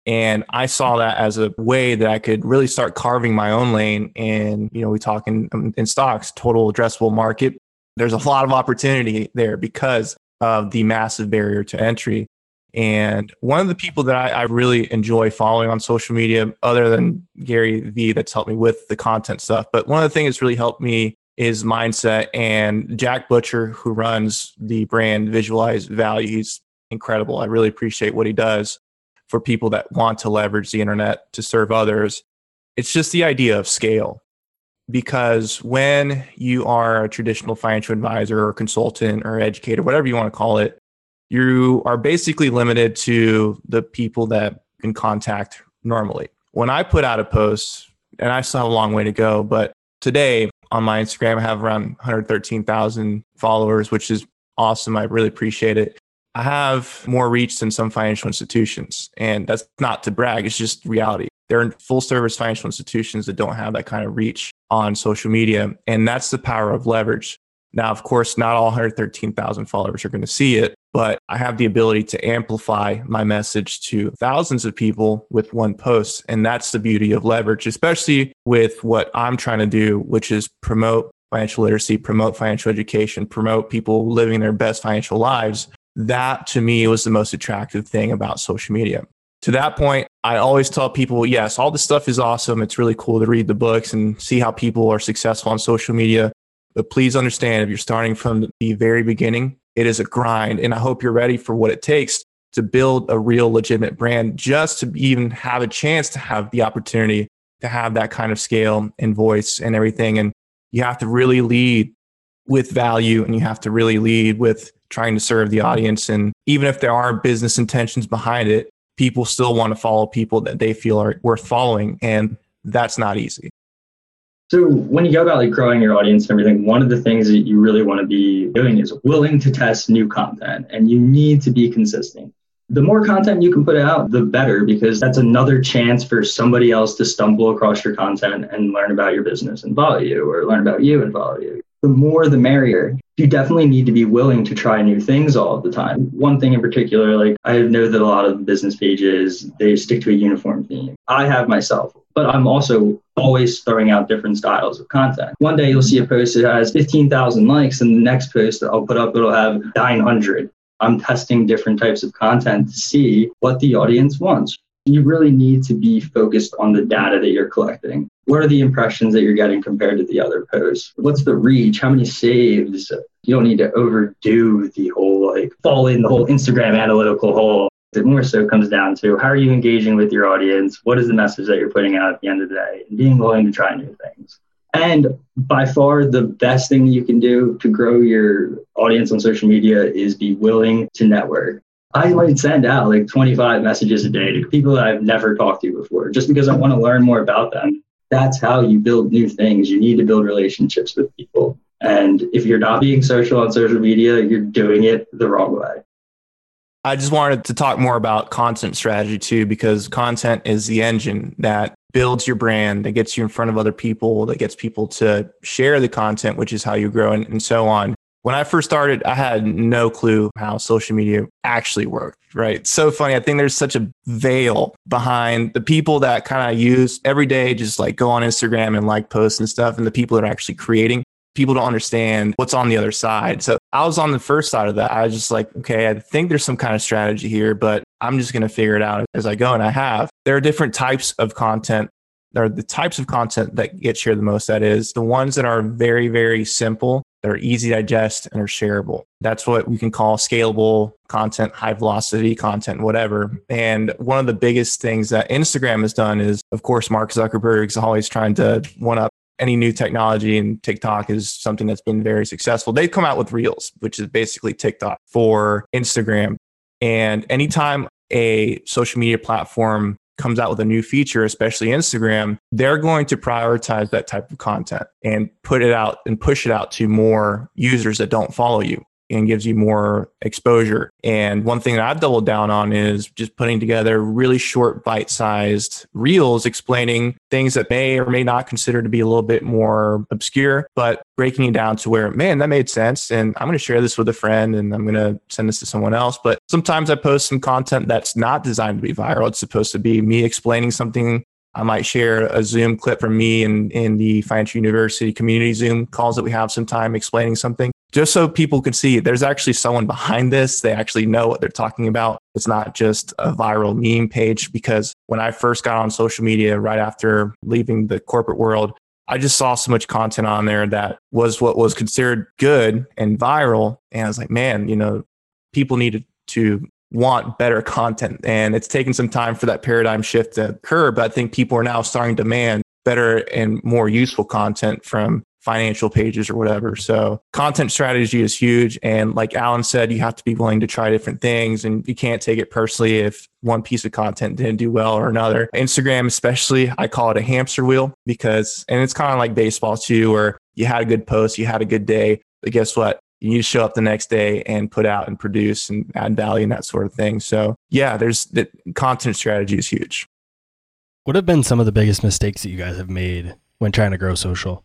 And I saw that as a way that I could really start carving my own lane. And, you know, we talk in, um, in stocks, total addressable market. There's a lot of opportunity there because of the massive barrier to entry. And one of the people that I, I, really enjoy following on social media, other than Gary Vee, that's helped me with the content stuff, but one of the things that's really helped me is mindset. And Jack Butcher, who runs the brand Visualize Value, he's incredible. I really appreciate what he does for people that want to leverage the internet to serve others. It's just the idea of scale. Because when you are a traditional financial advisor or consultant or educator, whatever you want to call it, you are basically limited to the people that can contact normally. When I put out a post, and I still have a long way to go, but today on my Instagram, I have around 113,000 followers, which is awesome. I really appreciate it. I have more reach than some financial institutions. And that's not to brag, it's just reality. There are full service financial institutions that don't have that kind of reach on social media. And that's the power of leverage. Now, of course, not all 113,000 followers are going to see it, but I have the ability to amplify my message to thousands of people with one post. And that's the beauty of leverage, especially with what I'm trying to do, which is promote financial literacy, promote financial education, promote people living their best financial lives. That to me was the most attractive thing about social media. To that point, I always tell people, yes, all this stuff is awesome. It's really cool to read the books and see how people are successful on social media. But please understand if you're starting from the very beginning, it is a grind. And I hope you're ready for what it takes to build a real legitimate brand just to even have a chance to have the opportunity to have that kind of scale and voice and everything. And you have to really lead with value and you have to really lead with trying to serve the audience. And even if there are business intentions behind it, people still want to follow people that they feel are worth following. And that's not easy. So when you go about like growing your audience and everything, one of the things that you really want to be doing is willing to test new content and you need to be consistent. The more content you can put out, the better because that's another chance for somebody else to stumble across your content and learn about your business and follow you or learn about you and follow you. The more the merrier. You definitely need to be willing to try new things all of the time. One thing in particular, like I know that a lot of business pages, they stick to a uniform theme. I have myself but I'm also always throwing out different styles of content. One day you'll see a post that has 15,000 likes, and the next post that I'll put up, it'll have 900. I'm testing different types of content to see what the audience wants. You really need to be focused on the data that you're collecting. What are the impressions that you're getting compared to the other posts? What's the reach? How many saves? You don't need to overdo the whole like fall in the whole Instagram analytical hole it more so comes down to how are you engaging with your audience? What is the message that you're putting out at the end of the day? And being willing to try new things. And by far, the best thing you can do to grow your audience on social media is be willing to network. I might send out like 25 messages a day to people that I've never talked to before just because I want to learn more about them. That's how you build new things. You need to build relationships with people. And if you're not being social on social media, you're doing it the wrong way. I just wanted to talk more about content strategy too, because content is the engine that builds your brand, that gets you in front of other people, that gets people to share the content, which is how you grow and, and so on. When I first started, I had no clue how social media actually worked, right? So funny. I think there's such a veil behind the people that kind of use every day, just like go on Instagram and like posts and stuff, and the people that are actually creating people don't understand what's on the other side. So I was on the first side of that. I was just like, okay, I think there's some kind of strategy here, but I'm just going to figure it out as I go. And I have. There are different types of content. There are the types of content that get shared the most. That is the ones that are very, very simple, that are easy to digest and are shareable. That's what we can call scalable content, high velocity content, whatever. And one of the biggest things that Instagram has done is, of course, Mark Zuckerberg is always trying to one up any new technology and TikTok is something that's been very successful. They've come out with Reels, which is basically TikTok for Instagram. And anytime a social media platform comes out with a new feature, especially Instagram, they're going to prioritize that type of content and put it out and push it out to more users that don't follow you. And gives you more exposure. And one thing that I've doubled down on is just putting together really short, bite sized reels explaining things that may or may not consider to be a little bit more obscure, but breaking it down to where, man, that made sense. And I'm going to share this with a friend and I'm going to send this to someone else. But sometimes I post some content that's not designed to be viral. It's supposed to be me explaining something I might share a Zoom clip from me in, in the Financial University community Zoom calls that we have sometime explaining something just so people can see there's actually someone behind this. They actually know what they're talking about. It's not just a viral meme page because when I first got on social media right after leaving the corporate world, I just saw so much content on there that was what was considered good and viral. And I was like, man, you know, people needed to want better content. And it's taken some time for that paradigm shift to occur. But I think people are now starting to demand better and more useful content from financial pages or whatever. So content strategy is huge. And like Alan said, you have to be willing to try different things and you can't take it personally if one piece of content didn't do well or another. Instagram, especially, I call it a hamster wheel because, and it's kind of like baseball too, where you had a good post, you had a good day, but guess what? You need to show up the next day and put out and produce and add value and that sort of thing. So yeah, there's the content strategy is huge. What have been some of the biggest mistakes that you guys have made when trying to grow social?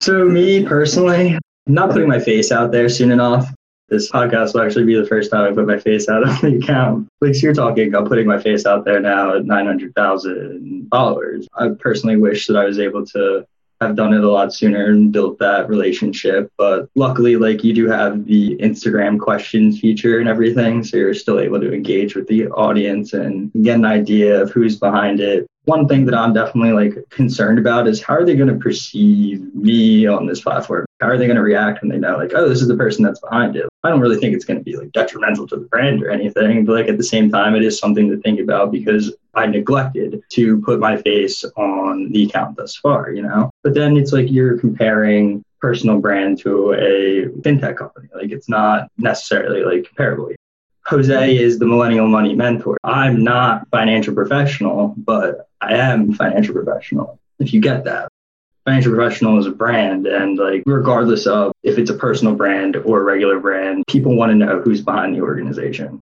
So, me personally, not putting my face out there soon enough. This podcast will actually be the first time I put my face out on the account. Like you're talking about putting my face out there now at 900,000 followers. I personally wish that I was able to have done it a lot sooner and built that relationship. But luckily, like you do have the Instagram questions feature and everything. So you're still able to engage with the audience and get an idea of who's behind it one thing that I'm definitely like concerned about is how are they going to perceive me on this platform? How are they going to react when they know like, oh, this is the person that's behind it? I don't really think it's going to be like detrimental to the brand or anything, but like at the same time, it is something to think about because I neglected to put my face on the account thus far, you know? But then it's like you're comparing personal brand to a fintech company. Like it's not necessarily like comparable. Jose is the millennial money mentor. I'm not financial professional, but I am financial professional. If you get that. Financial professional is a brand and like regardless of if it's a personal brand or a regular brand, people want to know who's behind the organization.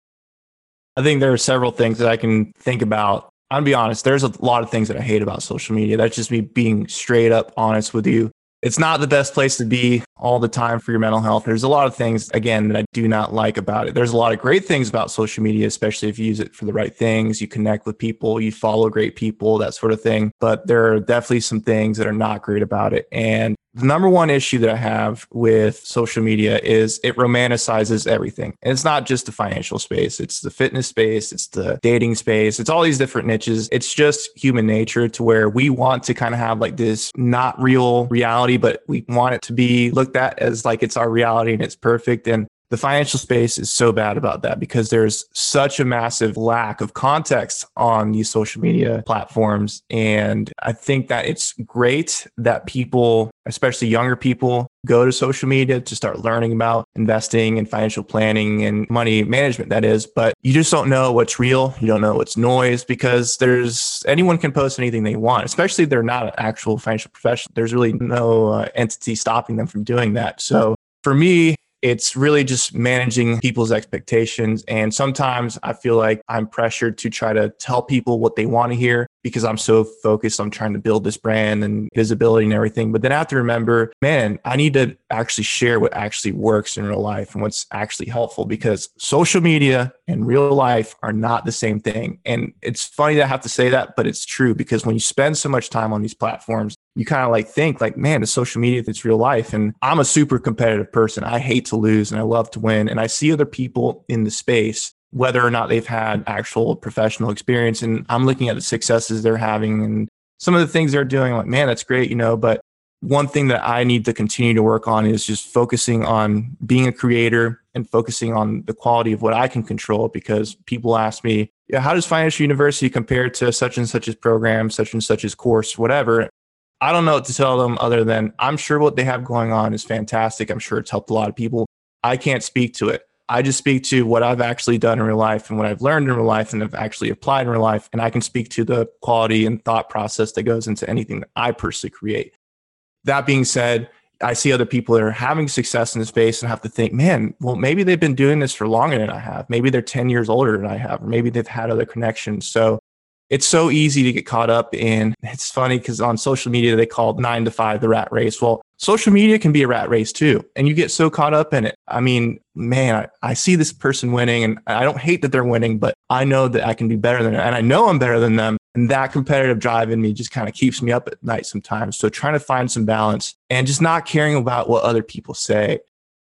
I think there are several things that I can think about. I'll be honest, there's a lot of things that I hate about social media. That's just me being straight up honest with you it's not the best place to be all the time for your mental health. There's a lot of things, again, that I do not like about it. There's a lot of great things about social media, especially if you use it for the right things. You connect with people, you follow great people, that sort of thing. But there are definitely some things that are not great about it. And the number one issue that I have with social media is it romanticizes everything. And it's not just the financial space, it's the fitness space, it's the dating space, it's all these different niches. It's just human nature to where we want to kind of have like this not real reality, but we want it to be looked at as like it's our reality and it's perfect. And the financial space is so bad about that because there's such a massive lack of context on these social media platforms. And I think that it's great that people, especially younger people, go to social media to start learning about investing and financial planning and money management, that is. But you just don't know what's real. You don't know what's noise because there's anyone can post anything they want, especially if they're not an actual financial professional. There's really no uh, entity stopping them from doing that. So for me, it's really just managing people's expectations. And sometimes I feel like I'm pressured to try to tell people what they want to hear because I'm so focused on trying to build this brand and visibility and everything. But then I have to remember, man, I need to actually share what actually works in real life and what's actually helpful because social media and real life are not the same thing. And it's funny that I have to say that, but it's true because when you spend so much time on these platforms, you kind of like think like, man, it's social media, it's real life. And I'm a super competitive person. I hate to lose and I love to win. And I see other people in the space whether or not they've had actual professional experience. And I'm looking at the successes they're having and some of the things they're doing. like, man, that's great, you know. But one thing that I need to continue to work on is just focusing on being a creator and focusing on the quality of what I can control. Because people ask me, yeah, how does Financial University compare to such and such as program, such and such as course, whatever? I don't know what to tell them other than I'm sure what they have going on is fantastic. I'm sure it's helped a lot of people. I can't speak to it. I just speak to what I've actually done in real life and what I've learned in real life and have actually applied in real life. And I can speak to the quality and thought process that goes into anything that I personally create. That being said, I see other people that are having success in the space and have to think, man, well, maybe they've been doing this for longer than I have. Maybe they're 10 years older than I have, or maybe they've had other connections. So it's so easy to get caught up in. It's funny because on social media, they call nine to five the rat race. Well, social media can be a rat race too. And you get so caught up in it. I mean, man, I, I, see this person winning and I don't hate that they're winning, but I know that I can be better than them. And I know I'm better than them. And that competitive drive in me just kind of keeps me up at night sometimes. So trying to find some balance and just not caring about what other people say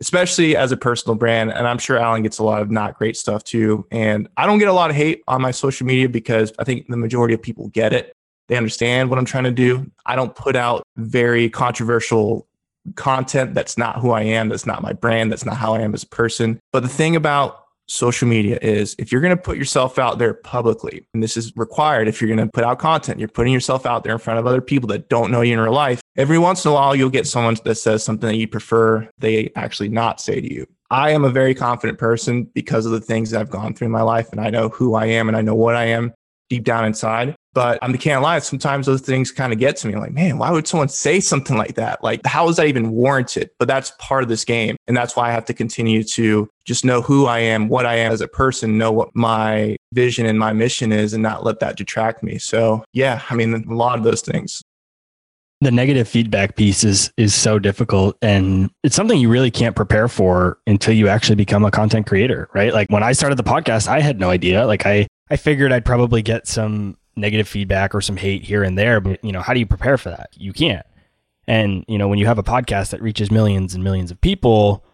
especially as a personal brand. And I'm sure Alan gets a lot of not great stuff too. And I don't get a lot of hate on my social media because I think the majority of people get it. They understand what I'm trying to do. I don't put out very controversial content that's not who I am, that's not my brand, that's not how I am as a person. But the thing about social media is if you're going to put yourself out there publicly, and this is required if you're going to put out content, you're putting yourself out there in front of other people that don't know you in real life. Every once in a while, you'll get someone that says something that you prefer they actually not say to you. I am a very confident person because of the things that I've gone through in my life, and I know who I am and I know what I am deep down inside. But I'm can't lie, sometimes those things kind of get to me. like, man, why would someone say something like that? Like, how is that even warranted? But that's part of this game. And that's why I have to continue to just know who I am, what I am as a person, know what my vision and my mission is, and not let that detract me. So, yeah, I mean, a lot of those things the negative feedback piece is is so difficult and it's something you really can't prepare for until you actually become a content creator right like when i started the podcast i had no idea like i i figured i'd probably get some negative feedback or some hate here and there, but you know, how do you prepare for that? You can't. And you know, when you have a podcast that reaches millions and millions of people,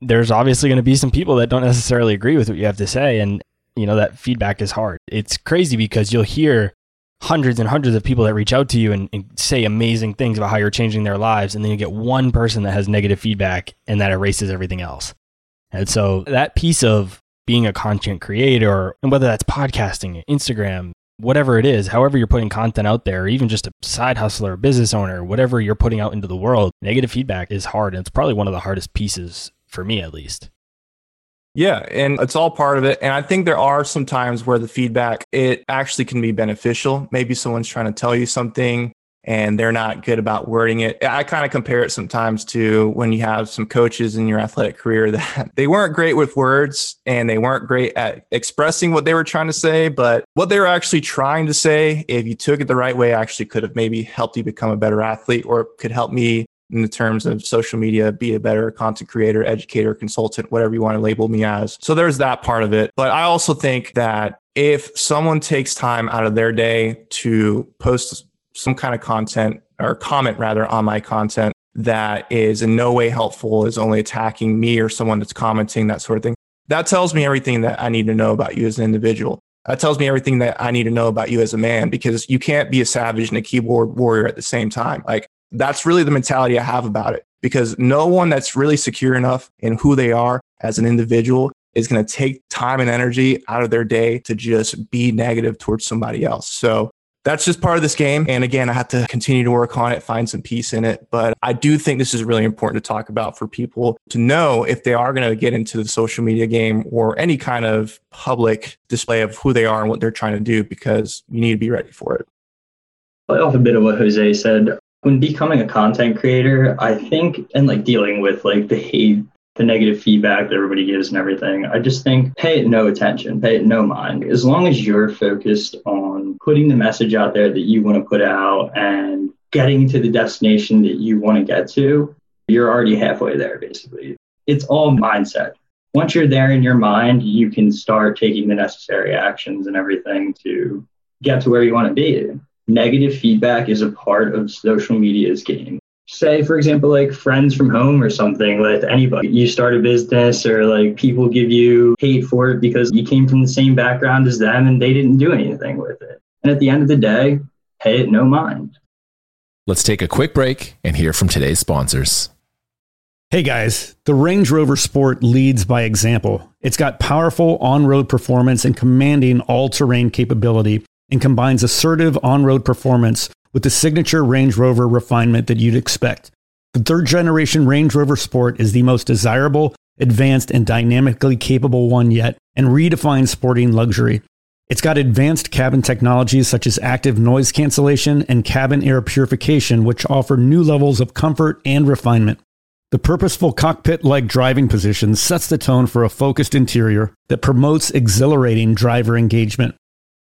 there's obviously going to be some people that don't necessarily agree with what you have to say and you know, that feedback is hard. It's crazy because you'll hear hundreds and hundreds of people that reach out to you and, and, say amazing things about how you're changing their lives and then you get one person that has negative feedback and that erases everything else. And so that piece of being a content creator and whether that's podcasting, Instagram, whatever it is, however you're putting content out there, even just a side hustler, business owner, whatever you're putting out into the world, negative feedback is hard. And it's probably one of the hardest pieces for me, at least. Yeah, and it's all part of it. And I think there are some times where the feedback it actually can be beneficial. Maybe someone's trying to tell you something and they're not good about wording it. I kind of compare it sometimes to when you have some coaches in your athletic career that they weren't great with words and they weren't great at expressing what they were trying to say, but what they were actually trying to say, if you took it the right way, actually could have maybe helped you become a better athlete or could help me in the terms of social media, be a better content creator, educator, consultant, whatever you want to label me as. So there's that part of it. But I also think that if someone takes time out of their day to post some kind of content or comment rather on my content that is in no way helpful, is only attacking me or someone that's commenting, that sort of thing. That tells me everything that I need to know about you as an individual. That tells me everything that I need to know about you as a man because you can't be a savage and a keyboard warrior at the same time. Like that's really the mentality I have about it because no one that's really secure enough in who they are as an individual is going to take time and energy out of their day to just be negative towards somebody else. So that's just part of this game. And again, I have to continue to work on it, find some peace in it. But I do think this is really important to talk about for people to know if they are going to get into the social media game or any kind of public display of who they are and what they're trying to do, because you need to be ready for it. Off a bit of what Jose said, when becoming a content creator, I think, and like dealing with like the hate the negative feedback that everybody gives and everything. I just think pay it no attention, pay it no mind. As long as you're focused on putting the message out there that you want to put out and getting to the destination that you want to get to, you're already halfway there, basically. It's all mindset. Once you're there in your mind, you can start taking the necessary actions and everything to get to where you want to be. Negative feedback is a part of social media's game. Say for example like friends from home or something with anybody. You start a business or like people give you hate for it because you came from the same background as them and they didn't do anything with it. And at the end of the day pay it no mind. Let's take a quick break and hear from today's sponsors. Hey guys, the Range Rover Sport leads by example. It's got powerful on road performance and commanding all terrain capability and combines assertive on road performance with the signature Range Rover refinement that you'd expect. The third generation Range Rover Sport is the most desirable, advanced, and dynamically capable one yet and redefines sporting luxury. It's got advanced cabin technologies such as active noise cancellation and cabin air purification, which offer new levels of comfort and refinement. The purposeful cockpit like driving position sets the tone for a focused interior that promotes exhilarating driver engagement.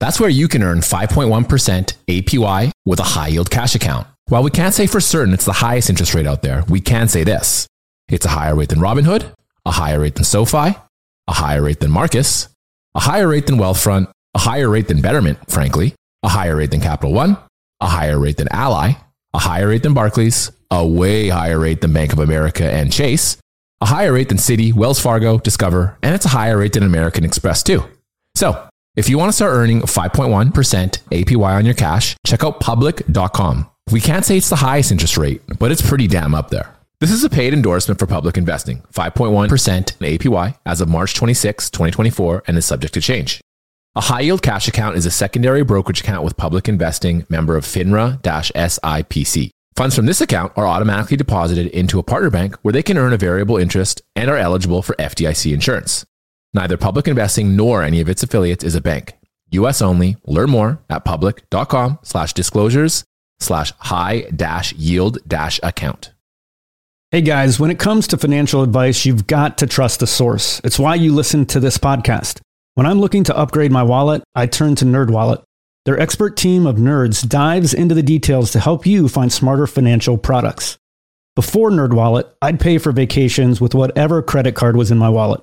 That's where you can earn 5.1% APY with a high yield cash account. While we can't say for certain it's the highest interest rate out there, we can say this it's a higher rate than Robinhood, a higher rate than SoFi, a higher rate than Marcus, a higher rate than Wealthfront, a higher rate than Betterment, frankly, a higher rate than Capital One, a higher rate than Ally, a higher rate than Barclays, a way higher rate than Bank of America and Chase, a higher rate than Citi, Wells Fargo, Discover, and it's a higher rate than American Express too. So, if you want to start earning 5.1% APY on your cash, check out public.com. We can't say it's the highest interest rate, but it's pretty damn up there. This is a paid endorsement for public investing, 5.1% in APY as of March 26, 2024, and is subject to change. A high yield cash account is a secondary brokerage account with public investing member of FINRA SIPC. Funds from this account are automatically deposited into a partner bank where they can earn a variable interest and are eligible for FDIC insurance. Neither public investing nor any of its affiliates is a bank. US only. Learn more at public.com slash disclosures slash high dash yield dash account. Hey guys, when it comes to financial advice, you've got to trust the source. It's why you listen to this podcast. When I'm looking to upgrade my wallet, I turn to NerdWallet. Their expert team of nerds dives into the details to help you find smarter financial products. Before NerdWallet, I'd pay for vacations with whatever credit card was in my wallet,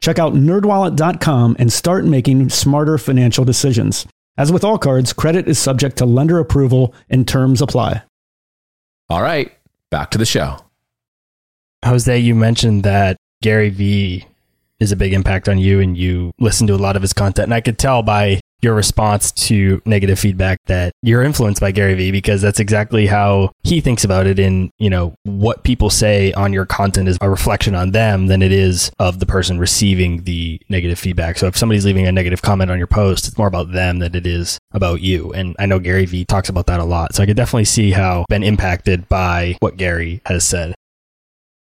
Check out nerdwallet.com and start making smarter financial decisions. As with all cards, credit is subject to lender approval and terms apply. All right, back to the show. Jose, you mentioned that Gary Vee is a big impact on you and you listen to a lot of his content. And I could tell by your response to negative feedback that you're influenced by Gary Vee because that's exactly how he thinks about it in, you know, what people say on your content is a reflection on them than it is of the person receiving the negative feedback. So if somebody's leaving a negative comment on your post, it's more about them than it is about you. And I know Gary Vee talks about that a lot. So I could definitely see how been impacted by what Gary has said.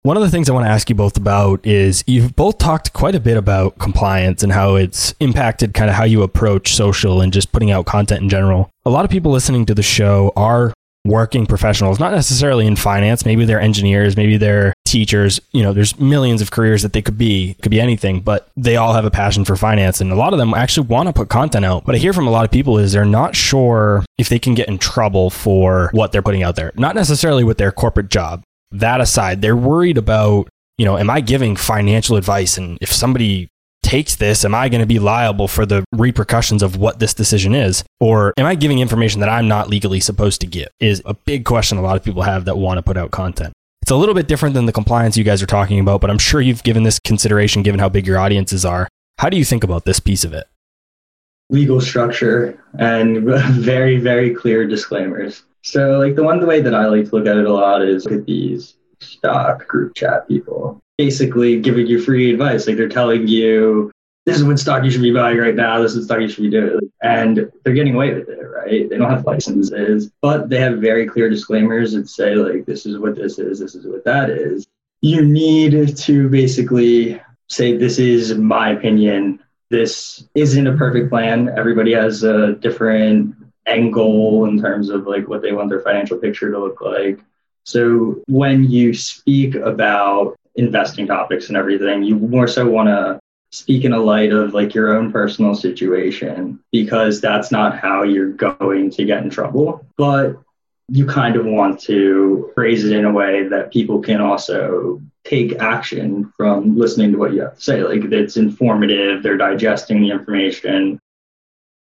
One of the things I want to ask you both about is you've both talked quite a bit about compliance and how it's impacted kind of how you approach social and just putting out content in general. A lot of people listening to the show are working professionals, not necessarily in finance. Maybe they're engineers, maybe they're teachers. You know, there's millions of careers that they could be, could be anything, but they all have a passion for finance. And a lot of them actually want to put content out. What I hear from a lot of people is they're not sure if they can get in trouble for what they're putting out there, not necessarily with their corporate job that aside, they're worried about, you know, am I giving financial advice? And if somebody takes this, am I going to be liable for the repercussions of what this decision is? Or am I giving information that I'm not legally supposed to give? Is a big question a lot of people have that want to put out content. It's a little bit different than the compliance you guys are talking about, but I'm sure you've given this consideration given how big your audiences are. How do you think about this piece of it? Legal structure and very, very clear disclaimers. So, like the one the way that I like to look at it a lot is look at these stock group chat people, basically giving you free advice. Like they're telling you, this is what stock you should be buying right now. This is stock you should be doing. And they're getting away with it, right? They don't have licenses, but they have very clear disclaimers that say, like, this is what this is, this is what that is. You need to basically say, this is my opinion. This isn't a perfect plan. Everybody has a different end goal in terms of like what they want their financial picture to look like. So when you speak about investing topics and everything, you more so want to speak in a light of like your own personal situation because that's not how you're going to get in trouble. But you kind of want to phrase it in a way that people can also take action from listening to what you have to say. Like it's informative, they're digesting the information.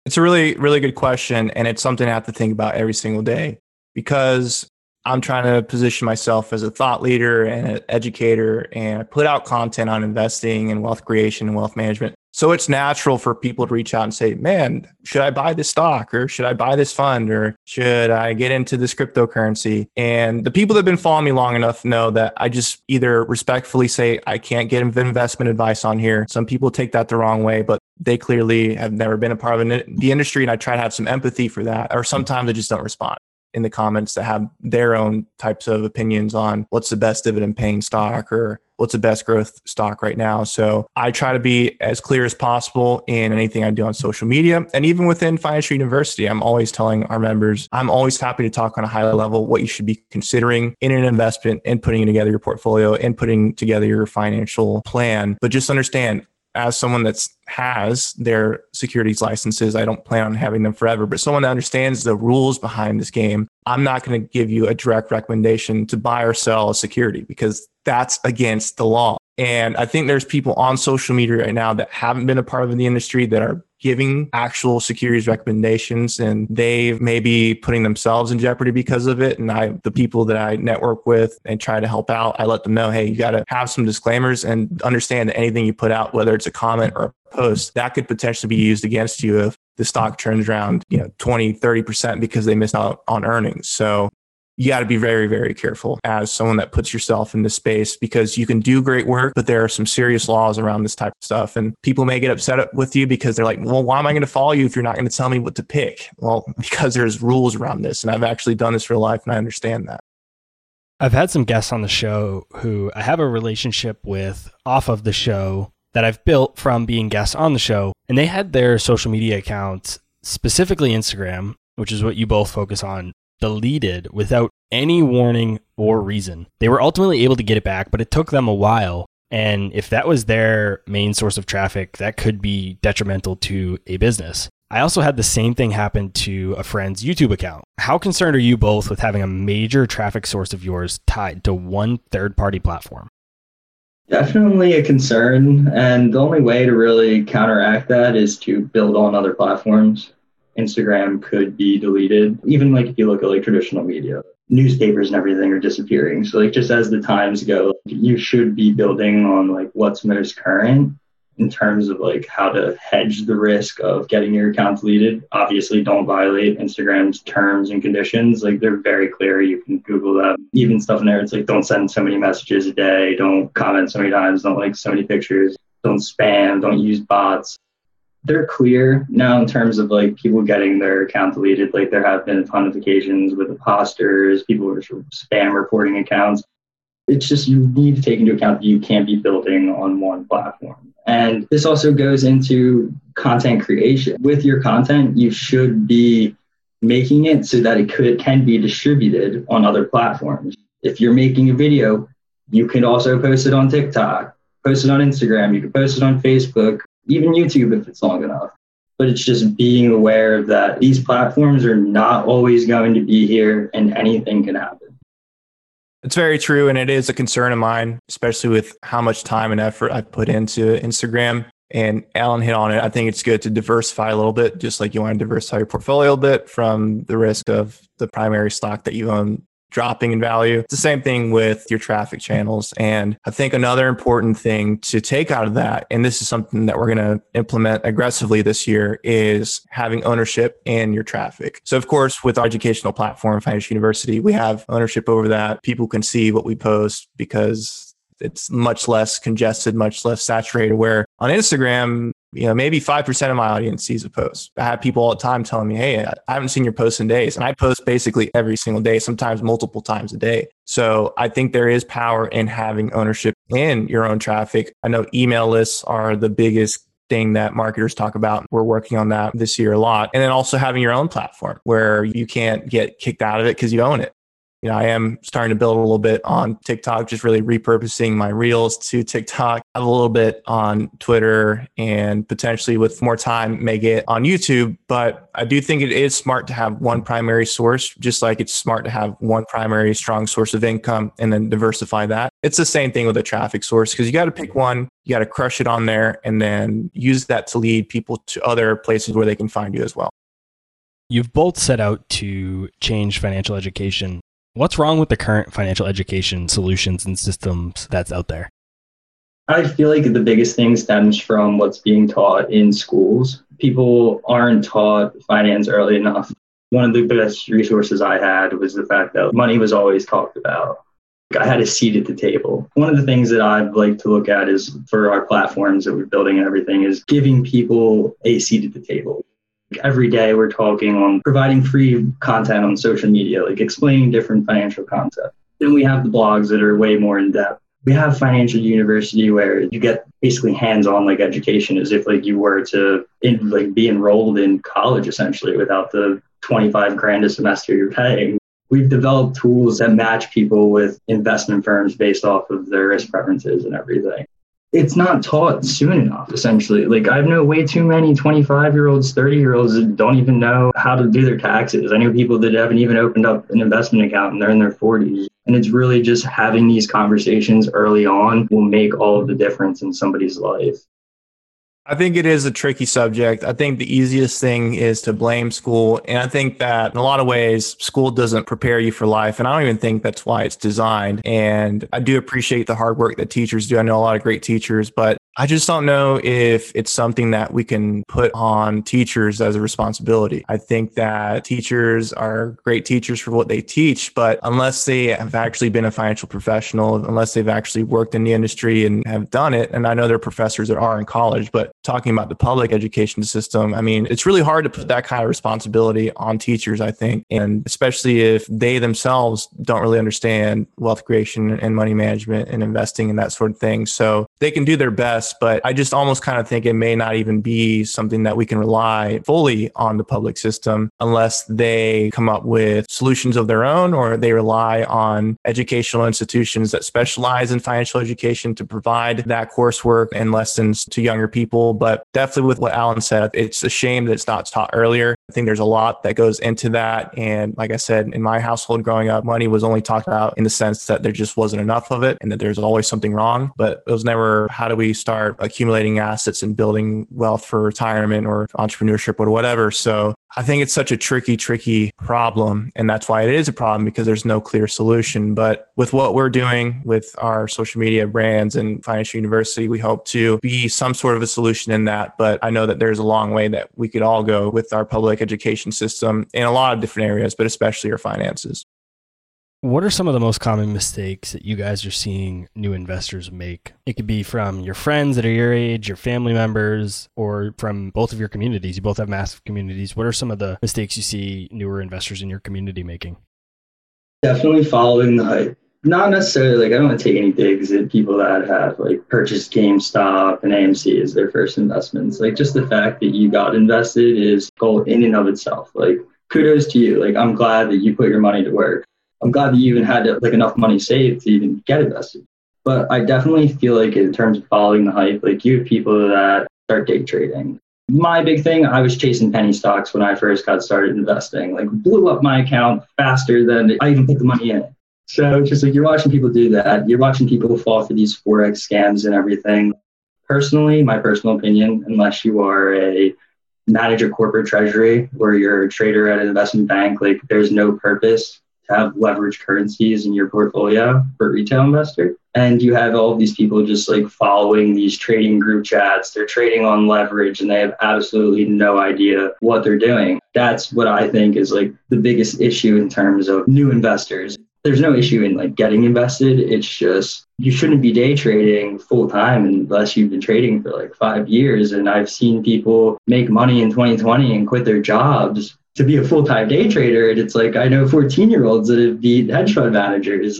It's a really, really good question. And it's something I have to think about every single day because I'm trying to position myself as a thought leader and an educator and I put out content on investing and wealth creation and wealth management. So it's natural for people to reach out and say, man, should I buy this stock or should I buy this fund or should I get into this cryptocurrency? And the people that have been following me long enough know that I just either respectfully say, I can't get investment advice on here. Some people take that the wrong way, but they clearly have never been a part of the industry. And I try to have some empathy for that. Or sometimes I just don't respond in the comments that have their own types of opinions on what's the best dividend paying stock or what's the best growth stock right now. So I try to be as clear as possible in anything I do on social media. And even within Financial University, I'm always telling our members, I'm always happy to talk on a high level what you should be considering in an investment and putting together your portfolio and putting together your financial plan. But just understand, as someone that's has their securities licenses, I don't plan on having them forever, but someone that understands the rules behind this game, I'm not going to give you a direct recommendation to buy or sell a security because that's against the law. And I think there's people on social media right now that haven't been a part of the industry that are giving actual securities recommendations and they may be putting themselves in jeopardy because of it. And I, the people that I network with and try to help out, I let them know, hey, you got to have some disclaimers and understand that anything you put out, whether it's a comment or a post, that could potentially be used against you if the stock turns around, you know, 20, 30% because they miss out on earnings. So you got to be very, very careful as someone that puts yourself in this space because you can do great work, but there are some serious laws around this type of stuff. And people may get upset with you because they're like, well, why am I going to follow you if you're not going to tell me what to pick? Well, because there's rules around this. And I've actually done this for life and I understand that. I've had some guests on the show who I have a relationship with off of the show that I've built from being guests on the show. And they had their social media accounts, specifically Instagram, which is what you both focus on, deleted without any warning or reason. They were ultimately able to get it back, but it took them a while. And if that was their main source of traffic, that could be detrimental to a business. I also had the same thing happen to a friend's YouTube account. How concerned are you both with having a major traffic source of yours tied to one third party platform? Definitely a concern. And the only way to really counteract that is to build on other platforms. Instagram could be deleted. Even like if you look at like traditional media, newspapers and everything are disappearing. So like just as the times go, you should be building on like what's most current in terms of like how to hedge the risk of getting your account deleted. Obviously, don't violate Instagram's terms and conditions. Like they're very clear. You can Google that. Even stuff in there, it's like don't send so many messages a day, don't comment so many times, don't like so many pictures, don't spam, don't use bots they're clear now in terms of like people getting their account deleted. Like there have been a ton of occasions with imposters, people are sort of spam reporting accounts. It's just you need to take into account that you can't be building on one platform. And this also goes into content creation. With your content, you should be making it so that it could can be distributed on other platforms. If you're making a video, you can also post it on TikTok, post it on Instagram, you can post it on Facebook, even YouTube if it's long enough. But it's just being aware that these platforms are not always going to be here and anything can happen. It's very true. And it is a concern of mine, especially with how much time and effort I put into Instagram. And Alan hit on it. I think it's good to diversify a little bit, just like you want to diversify your portfolio a bit from the risk of the primary stock that you own dropping in value. It's the same thing with your traffic channels. And I think another important thing to take out of that, and this is something that we're going to implement aggressively this year, is having ownership in your traffic. So, of course, with our educational platform, Financial University, we have ownership over that. People can see what we post because it's much less congested, much less saturated. Where on Instagram, you know, maybe 5% of my audience sees a post. I have people all the time telling me, Hey, I haven't seen your post in days. And I post basically every single day, sometimes multiple times a day. So I think there is power in having ownership in your own traffic. I know email lists are the biggest thing that marketers talk about. We're working on that this year a lot. And then also having your own platform where you can't get kicked out of it because you own it. You know, I am starting to build a little bit on TikTok, just really repurposing my reels to TikTok. Have a little bit on Twitter and potentially with more time may get on YouTube. But I do think it is smart to have one primary source, just like it's smart to have one primary strong source of income and then diversify that. It's the same thing with a traffic source because you got to pick one, you got to crush it on there and then use that to lead people to other places where they can find you as well. You've both set out to change financial education What's wrong with the current financial education solutions and systems that's out there? I feel like the biggest thing stems from what's being taught in schools. People aren't taught finance early enough. One of the best resources I had was the fact that money was always talked about. I had a seat at the table. One of the things that I'd like to look at is for our platforms that we're building and everything is giving people a seat at the table. Every day we're talking on providing free content on social media, like explaining different financial concepts. Then we have the blogs that are way more in depth. We have financial university where you get basically hands-on like education as if like you were to in, like be enrolled in college essentially without the 25 grand a semester you're paying. We've developed tools that match people with investment firms based off of their risk preferences and everything it's not taught soon enough essentially. Like i know way too many 25 year olds 30 year olds that don't even know how to do their taxes. I know people that haven't even opened up an investment account and they're in their 40s and it's really just having these conversations early on will make all of the difference in somebody's life I think it is a tricky subject. I think the easiest thing is to blame school. And I think that in a lot of ways, school doesn't prepare you for life. And I don't even think that's why it's designed. And I do appreciate the hard work that teachers do. I know a lot of great teachers, but I just don't know if it's something that we can put on teachers as a responsibility. I think that teachers are great teachers for what they teach, but unless they have actually been a financial professional, unless they've actually worked in the industry and have done it, and I know there are professors that are in college, but talking about the public education system, I mean, it's really hard to put that kind of responsibility on teachers, I think, and especially if they themselves don't really understand wealth creation and money management and investing and that sort of thing. So they can do their best but I just almost kind of think it may not even be something that we can rely fully on the public system unless they come up with solutions of their own or they rely on educational institutions that specialize in financial education to provide that coursework and lessons to younger people. But definitely with what Alan said, it's a shame that it's not taught earlier. I think there's a lot that goes into that. And like I said, in my household growing up, money was only talked about in the sense that there just wasn't enough of it and that there's always something wrong. But it was never how do we start accumulating assets and building wealth for retirement or entrepreneurship or whatever. So I think it's such a tricky, tricky problem. And that's why it is a problem because there's no clear solution. But with what we're doing with our social media brands and financial university, we hope to be some sort of a solution in that. But I know that there's a long way that we could all go with our public education system in a lot of different areas, but especially our finances. What are some of the most common mistakes that you guys are seeing new investors make? It could be from your friends that are your age, your family members, or from both of your communities. You both have massive communities. What are some of the mistakes you see newer investors in your community making? Definitely following the hype. Not necessarily like I don't want to take any digs at people that have like purchased GameStop and AMC as their first investments. Like just the fact that you got invested is gold in and of itself. Like kudos to you. Like I'm glad that you put your money to work I'm glad that you even had like enough money saved to even get invested. But I definitely feel like in terms of following the hype, like you have people that start day trading. My big thing, I was chasing penny stocks when I first got started investing. Like blew up my account faster than I even put the money in. So just like you're watching people do that, you're watching people fall for these forex scams and everything. Personally, my personal opinion, unless you are a manager corporate treasury or you're a trader at an investment bank, like there's no purpose have leverage currencies in your portfolio for retail investor. And you have all these people just like following these trading group chats. They're trading on leverage and they have absolutely no idea what they're doing. That's what I think is like the biggest issue in terms of new investors. There's no issue in like getting invested. It's just you shouldn't be day trading full time unless you've been trading for like five years. And I've seen people make money in 2020 and quit their jobs to be a full time day trader. And it's like I know 14 year olds that have been hedge fund managers.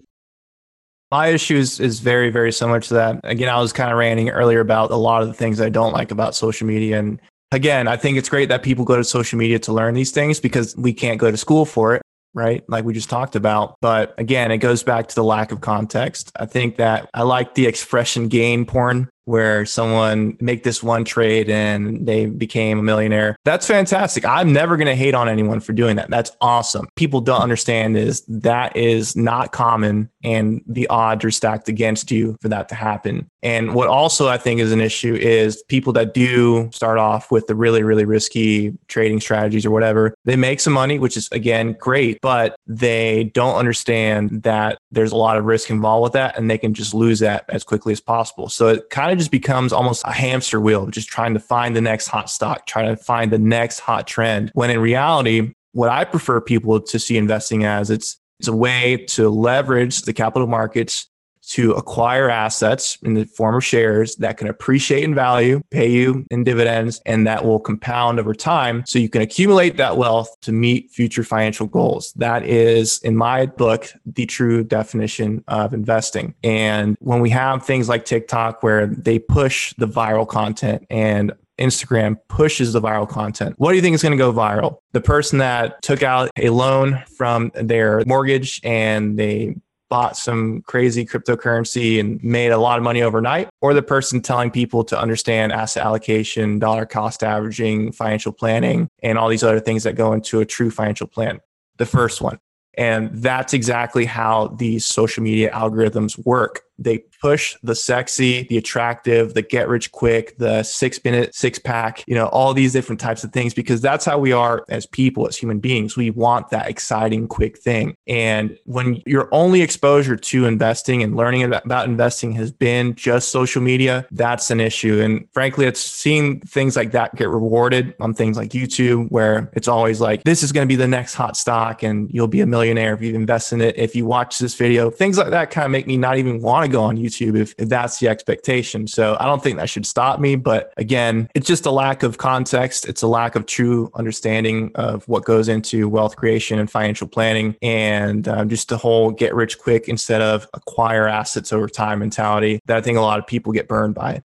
My issue is, is very, very similar to that. Again, I was kind of ranting earlier about a lot of the things I don't like about social media. And again, I think it's great that people go to social media to learn these things because we can't go to school for it. right? Like we just talked about. But again, it goes back to the lack of context. I think that I like the expression gain porn where someone make this one trade and they became a millionaire. That's fantastic. I'm never going to hate on anyone for doing that. That's awesome. People don't understand is that is not common and the odds are stacked against you for that to happen. And what also I think is an issue is people that do start off with the really, really risky trading strategies or whatever, they make some money, which is again great, but they don't understand that there's a lot of risk involved with that and they can just lose that as quickly as possible. So it kind of just becomes almost a hamster wheel, just trying to find the next hot stock, trying to find the next hot trend. When in reality, what I prefer people to see investing as it's it's a way to leverage the capital markets to acquire assets in the form of shares that can appreciate in value, pay you in dividends, and that will compound over time. So you can accumulate that wealth to meet future financial goals. That is, in my book, the true definition of investing. And when we have things like TikTok where they push the viral content and Instagram pushes the viral content. What do you think is going to go viral? The person that took out a loan from their mortgage and they bought some crazy cryptocurrency and made a lot of money overnight, or the person telling people to understand asset allocation, dollar cost averaging, financial planning, and all these other things that go into a true financial plan. The first one. And that's exactly how these social media algorithms work they push the sexy, the attractive, the get rich quick, the six minute six pack, you know, all these different types of things because that's how we are as people, as human beings. We want that exciting, quick thing. And when your only exposure to investing and learning about investing has been just social media, that's an issue. And frankly, it's seeing things like that get rewarded on things like YouTube, where it's always like, this is going to be the next hot stock and you'll be a millionaire if you invest in it. If you watch this video, things like that kind of make me not even want to go on YouTube if, if that's the expectation. So I don't think that should stop me. But again, it's just a lack of context. It's a lack of true understanding of what goes into wealth creation and financial planning and um, just the whole get rich quick instead of acquire assets over time mentality that I think a lot of people get burned by.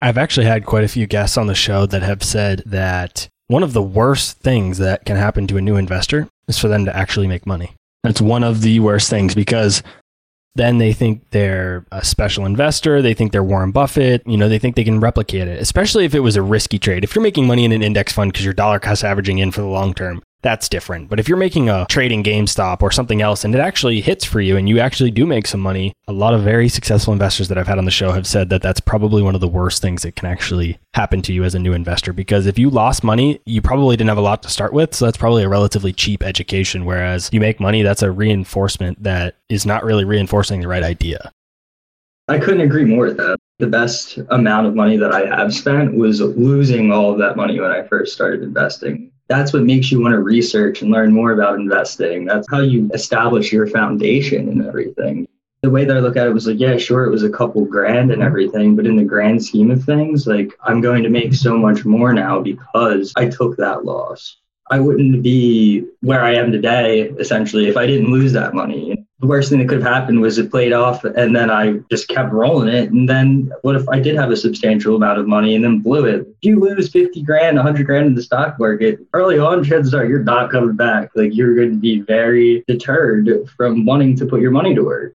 I've actually had quite a few guests on the show that have said that one of the worst things that can happen to a new investor is for them to actually make money. That's one of the worst things because then they think they're a special investor. They think they're Warren Buffett. You know, they think they can replicate it, especially if it was a risky trade. If you're making money in an index fund because you're dollar cost averaging in for the long term, that's different. But if you're making a trading GameStop or something else and it actually hits for you and you actually do make some money, a lot of very successful investors that I've had on the show have said that that's probably one of the worst things that can actually happen to you as a new investor. Because if you lost money, you probably didn't have a lot to start with. So that's probably a relatively cheap education. Whereas you make money, that's a reinforcement that is not really reinforcing the right idea. I couldn't agree more with that. The best amount of money that I have spent was losing all of that money when I first started investing that's what makes you want to research and learn more about investing. That's how you establish your foundation and everything. The way that I look at it was like, yeah, sure, it was a couple grand and everything, but in the grand scheme of things, like I'm going to make so much more now because I took that loss. I wouldn't be where I am today, essentially, if I didn't lose that money the worst thing that could have happened was it played off and then I just kept rolling it. And then what if I did have a substantial amount of money and then blew it? If you lose 50 grand, 100 grand in the stock market, early on, chances are you're not coming back. Like you're going to be very deterred from wanting to put your money to work.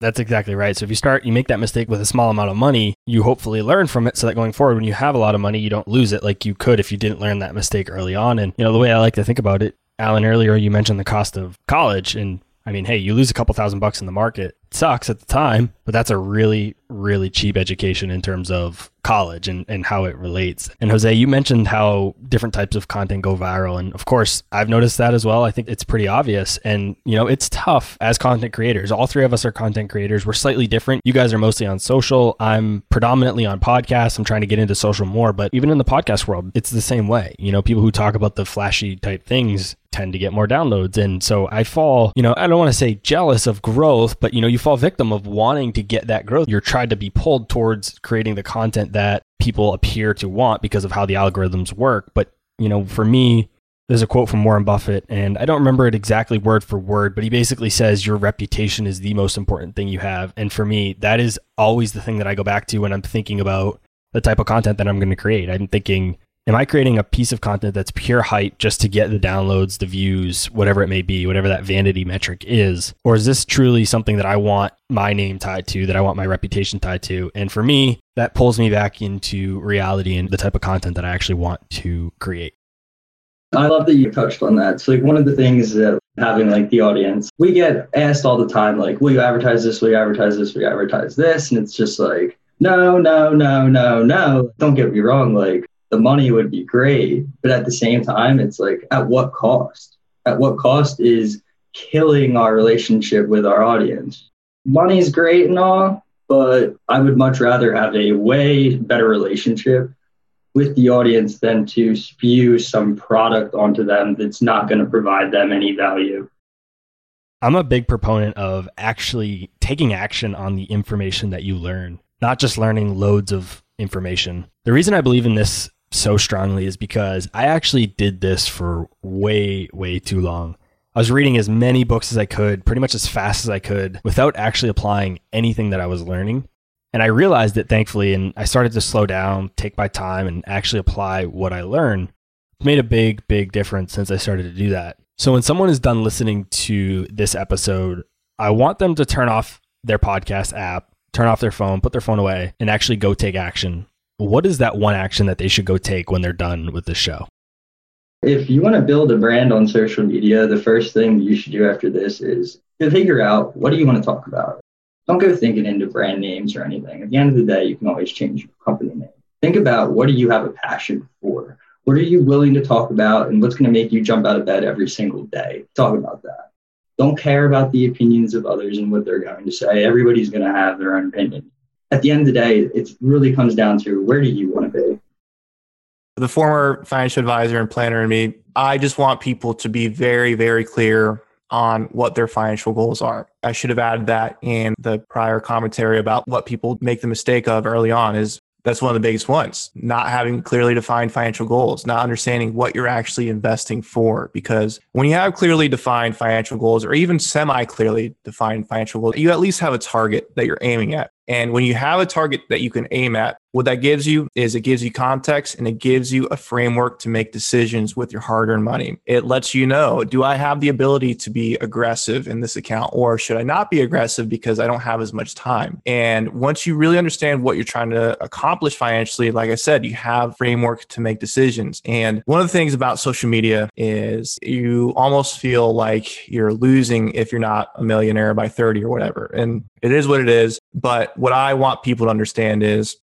That's exactly right. So if you start, you make that mistake with a small amount of money, you hopefully learn from it so that going forward, when you have a lot of money, you don't lose it like you could if you didn't learn that mistake early on. And, you know, the way I like to think about it, Alan, earlier you mentioned the cost of college and I mean, hey, you lose a couple thousand bucks in the market. Sucks at the time, but that's a really, really cheap education in terms of college and, and how it relates. And Jose, you mentioned how different types of content go viral. And of course, I've noticed that as well. I think it's pretty obvious. And, you know, it's tough as content creators. All three of us are content creators. We're slightly different. You guys are mostly on social. I'm predominantly on podcasts. I'm trying to get into social more, but even in the podcast world, it's the same way. You know, people who talk about the flashy type things tend to get more downloads. And so I fall, you know, I don't want to say jealous of growth, but you know, you fall victim of wanting to get that growth. You're trying to be pulled towards creating the content that people appear to want because of how the algorithms work. But, you know, for me, there's a quote from Warren Buffett, and I don't remember it exactly word for word, but he basically says your reputation is the most important thing you have. And for me, that is always the thing that I go back to when I'm thinking about the type of content that I'm going to create. I'm thinking, Am I creating a piece of content that's pure hype just to get the downloads, the views, whatever it may be, whatever that vanity metric is? Or is this truly something that I want my name tied to, that I want my reputation tied to? And for me, that pulls me back into reality and the type of content that I actually want to create. I love that you touched on that. So like one of the things that having like the audience, we get asked all the time, like, will you advertise this? Will you advertise this? Will you advertise this? And it's just like, no, no, no, no, no. Don't get me wrong. Like the money would be great, but at the same time, it's like, at what cost? At what cost is killing our relationship with our audience? Money's great and all, but I would much rather have a way better relationship with the audience than to spew some product onto them that's not going to provide them any value. I'm a big proponent of actually taking action on the information that you learn, not just learning loads of information. The reason I believe in this so strongly is because I actually did this for way, way too long. I was reading as many books as I could, pretty much as fast as I could, without actually applying anything that I was learning. And I realized it thankfully, and I started to slow down, take my time, and actually apply what I learned. Made a big, big difference since I started to do that. So when someone is done listening to this episode, I want them to turn off their podcast app, turn off their phone, put their phone away, and actually go take action. What is that one action that they should go take when they're done with the show? If you want to build a brand on social media, the first thing you should do after this is to figure out what do you want to talk about? don't go thinking into brand names or anything. At the end of the day, you can always change your company name. Think about what do you have a passion for? What are you willing to talk about? And what's going to make you jump out of bed every single day? Talk about that. Don't care about the opinions of others and what they're going to say. Everybody's going to have their own opinion. At the end of the day, it really comes down to where do you want to be? The former financial advisor and planner and me, I just want people to be very, very clear on what their financial goals are. I should have added that in the prior commentary about what people make the mistake of early on is that's one of the biggest ones. Not having clearly defined financial goals, not understanding what you're actually investing for. Because when you have clearly defined financial goals or even semi clearly defined financial goals, you at least have a target that you're aiming at. And when you have a target that you can aim at, what that gives you is it gives you context and it gives you a framework to make decisions with your hard earned money. It lets you know do I have the ability to be aggressive in this account or should I not be aggressive because I don't have as much time? And once you really understand what you're trying to accomplish financially, like I said, you have framework to make decisions. And one of the things about social media is you almost feel like you're losing if you're not a millionaire by 30 or whatever. And it is what it is. But what I want people to understand is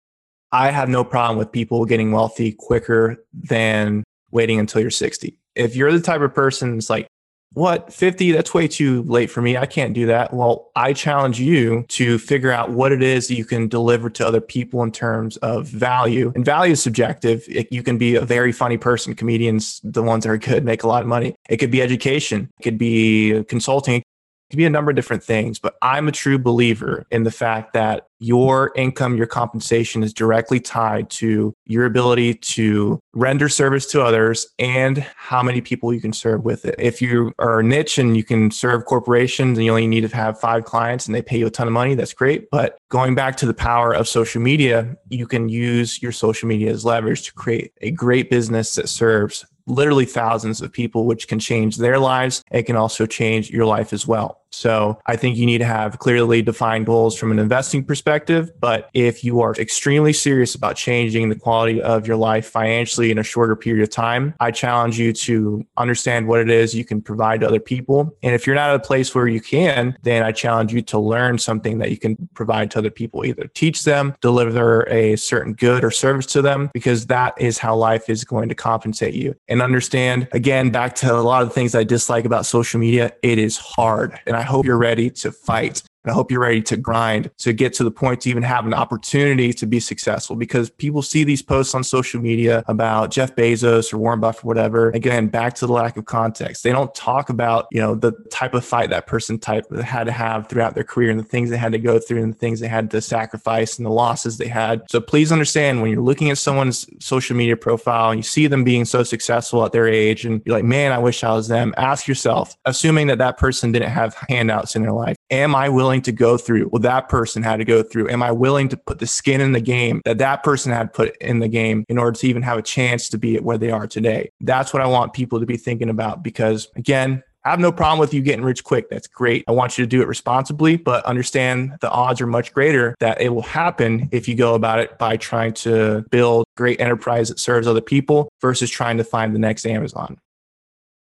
I have no problem with people getting wealthy quicker than waiting until you're 60. If you're the type of person that's like, what, 50? That's way too late for me. I can't do that. Well, I challenge you to figure out what it is that you can deliver to other people in terms of value. And value is subjective. It, you can be a very funny person. Comedians, the ones that are good, make a lot of money. It could be education, it could be consulting, it could be a number of different things, but I'm a true believer in the fact that your income, your compensation is directly tied to your ability to render service to others and how many people you can serve with it. If you are a niche and you can serve corporations and you only need to have five clients and they pay you a ton of money, that's great. But going back to the power of social media, you can use your social media as leverage to create a great business that serves literally thousands of people, which can change their lives. It can also change your life as well. So I think you need to have clearly defined goals from an investing perspective. But if you are extremely serious about changing the quality of your life financially in a shorter period of time, I challenge you to understand what it is you can provide to other people. And if you're not at a place where you can, then I challenge you to learn something that you can provide to other people, either teach them, deliver a certain good or service to them, because that is how life is going to compensate you. And understand, again, back to a lot of the things I dislike about social media, it is hard. And I I hope you're ready to fight. And I hope you're ready to grind to get to the point to even have an opportunity to be successful because people see these posts on social media about Jeff Bezos or Warren Buffett, or whatever. Again, back to the lack of context. They don't talk about, you know, the type of fight that person type had to have throughout their career and the things they had to go through and the things they had to sacrifice and the losses they had. So please understand when you're looking at someone's social media profile and you see them being so successful at their age and you're like, man, I wish I was them. Ask yourself, assuming that that person didn't have handouts in their life, am I willing to go through what that person had to go through? Am I willing to put the skin in the game that that person had put in the game in order to even have a chance to be at where they are today? That's what I want people to be thinking about because again, I have no problem with you getting rich quick. That's great. I want you to do it responsibly, but understand the odds are much greater that it will happen if you go about it by trying to build great enterprise that serves other people versus trying to find the next Amazon.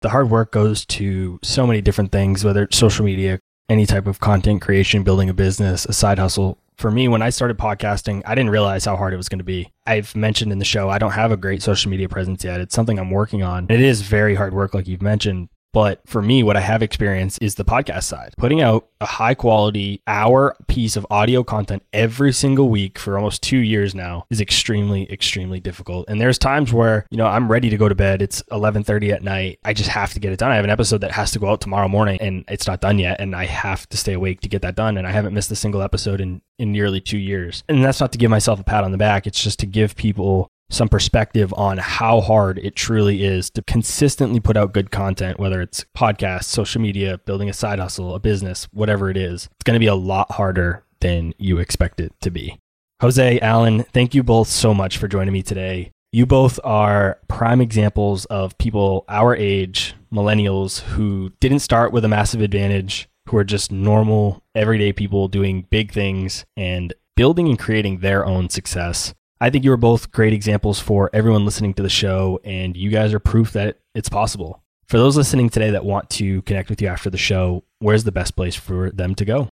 The hard work goes to so many different things, whether it's social media, any type of content creation, building a business, a side hustle. For me, when I started podcasting, I didn't realize how hard it was going to be. I've mentioned in the show, I don't have a great social media presence yet. It's something I'm working on. It is very hard work, like you've mentioned, but for me, what I have experienced is the podcast side. Putting out a high quality hour piece of audio content every single week for almost two years now is extremely, extremely difficult. And there's times where, you know, I'm ready to go to bed. It's 1130 at night. I just have to get it done. I have an episode that has to go out tomorrow morning and it's not done yet. And I have to stay awake to get that done. And I haven't missed a single episode in, in nearly two years. And that's not to give myself a pat on the back. It's just to give people some perspective on how hard it truly is to consistently put out good content, whether it's podcasts, social media, building a side hustle, a business, whatever it is. It's going to be a lot harder than you expect it to be. Jose, Alan, thank you both so much for joining me today. You both are prime examples of people our age, millennials, who didn't start with a massive advantage, who are just normal, everyday people doing big things and building and creating their own success. I think you are both great examples for everyone listening to the show, and you guys are proof that it's possible. For those listening today that want to connect with you after the show, where's the best place for them to go?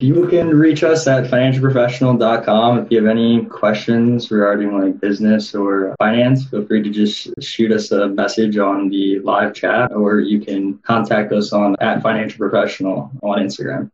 You can reach us at financialprofessional.com. If you have any questions regarding like business or finance, feel free to just shoot us a message on the live chat, or you can contact us on at financial professional on Instagram.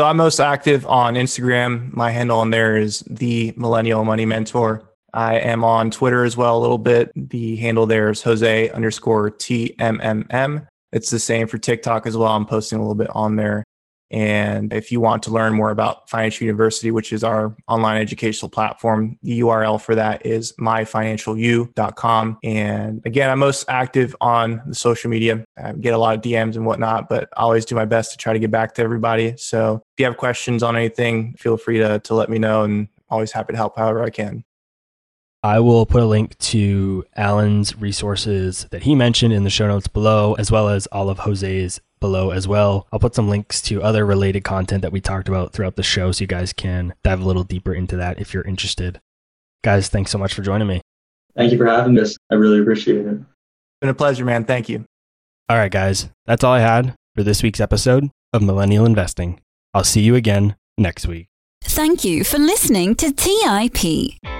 So I'm most active on Instagram. My handle on there is the Millennial Money Mentor. I am on Twitter as well a little bit. The handle there is Jose underscore TMMM. It's the same for TikTok as well. I'm posting a little bit on there. And if you want to learn more about Financial University, which is our online educational platform, the URL for that is myfinancialu.com. And again, I'm most active on the social media. I get a lot of DMs and whatnot, but I always do my best to try to get back to everybody. So if you have questions on anything, feel free to, to let me know and always happy to help however I can. I will put a link to Alan's resources that he mentioned in the show notes below, as well as all of Jose's below as well. I'll put some links to other related content that we talked about throughout the show so you guys can dive a little deeper into that if you're interested. Guys, thanks so much for joining me. Thank you for having us. I really appreciate it. It's been a pleasure, man. Thank you. All right, guys. That's all I had for this week's episode of Millennial Investing. I'll see you again next week. Thank you for listening to TIP.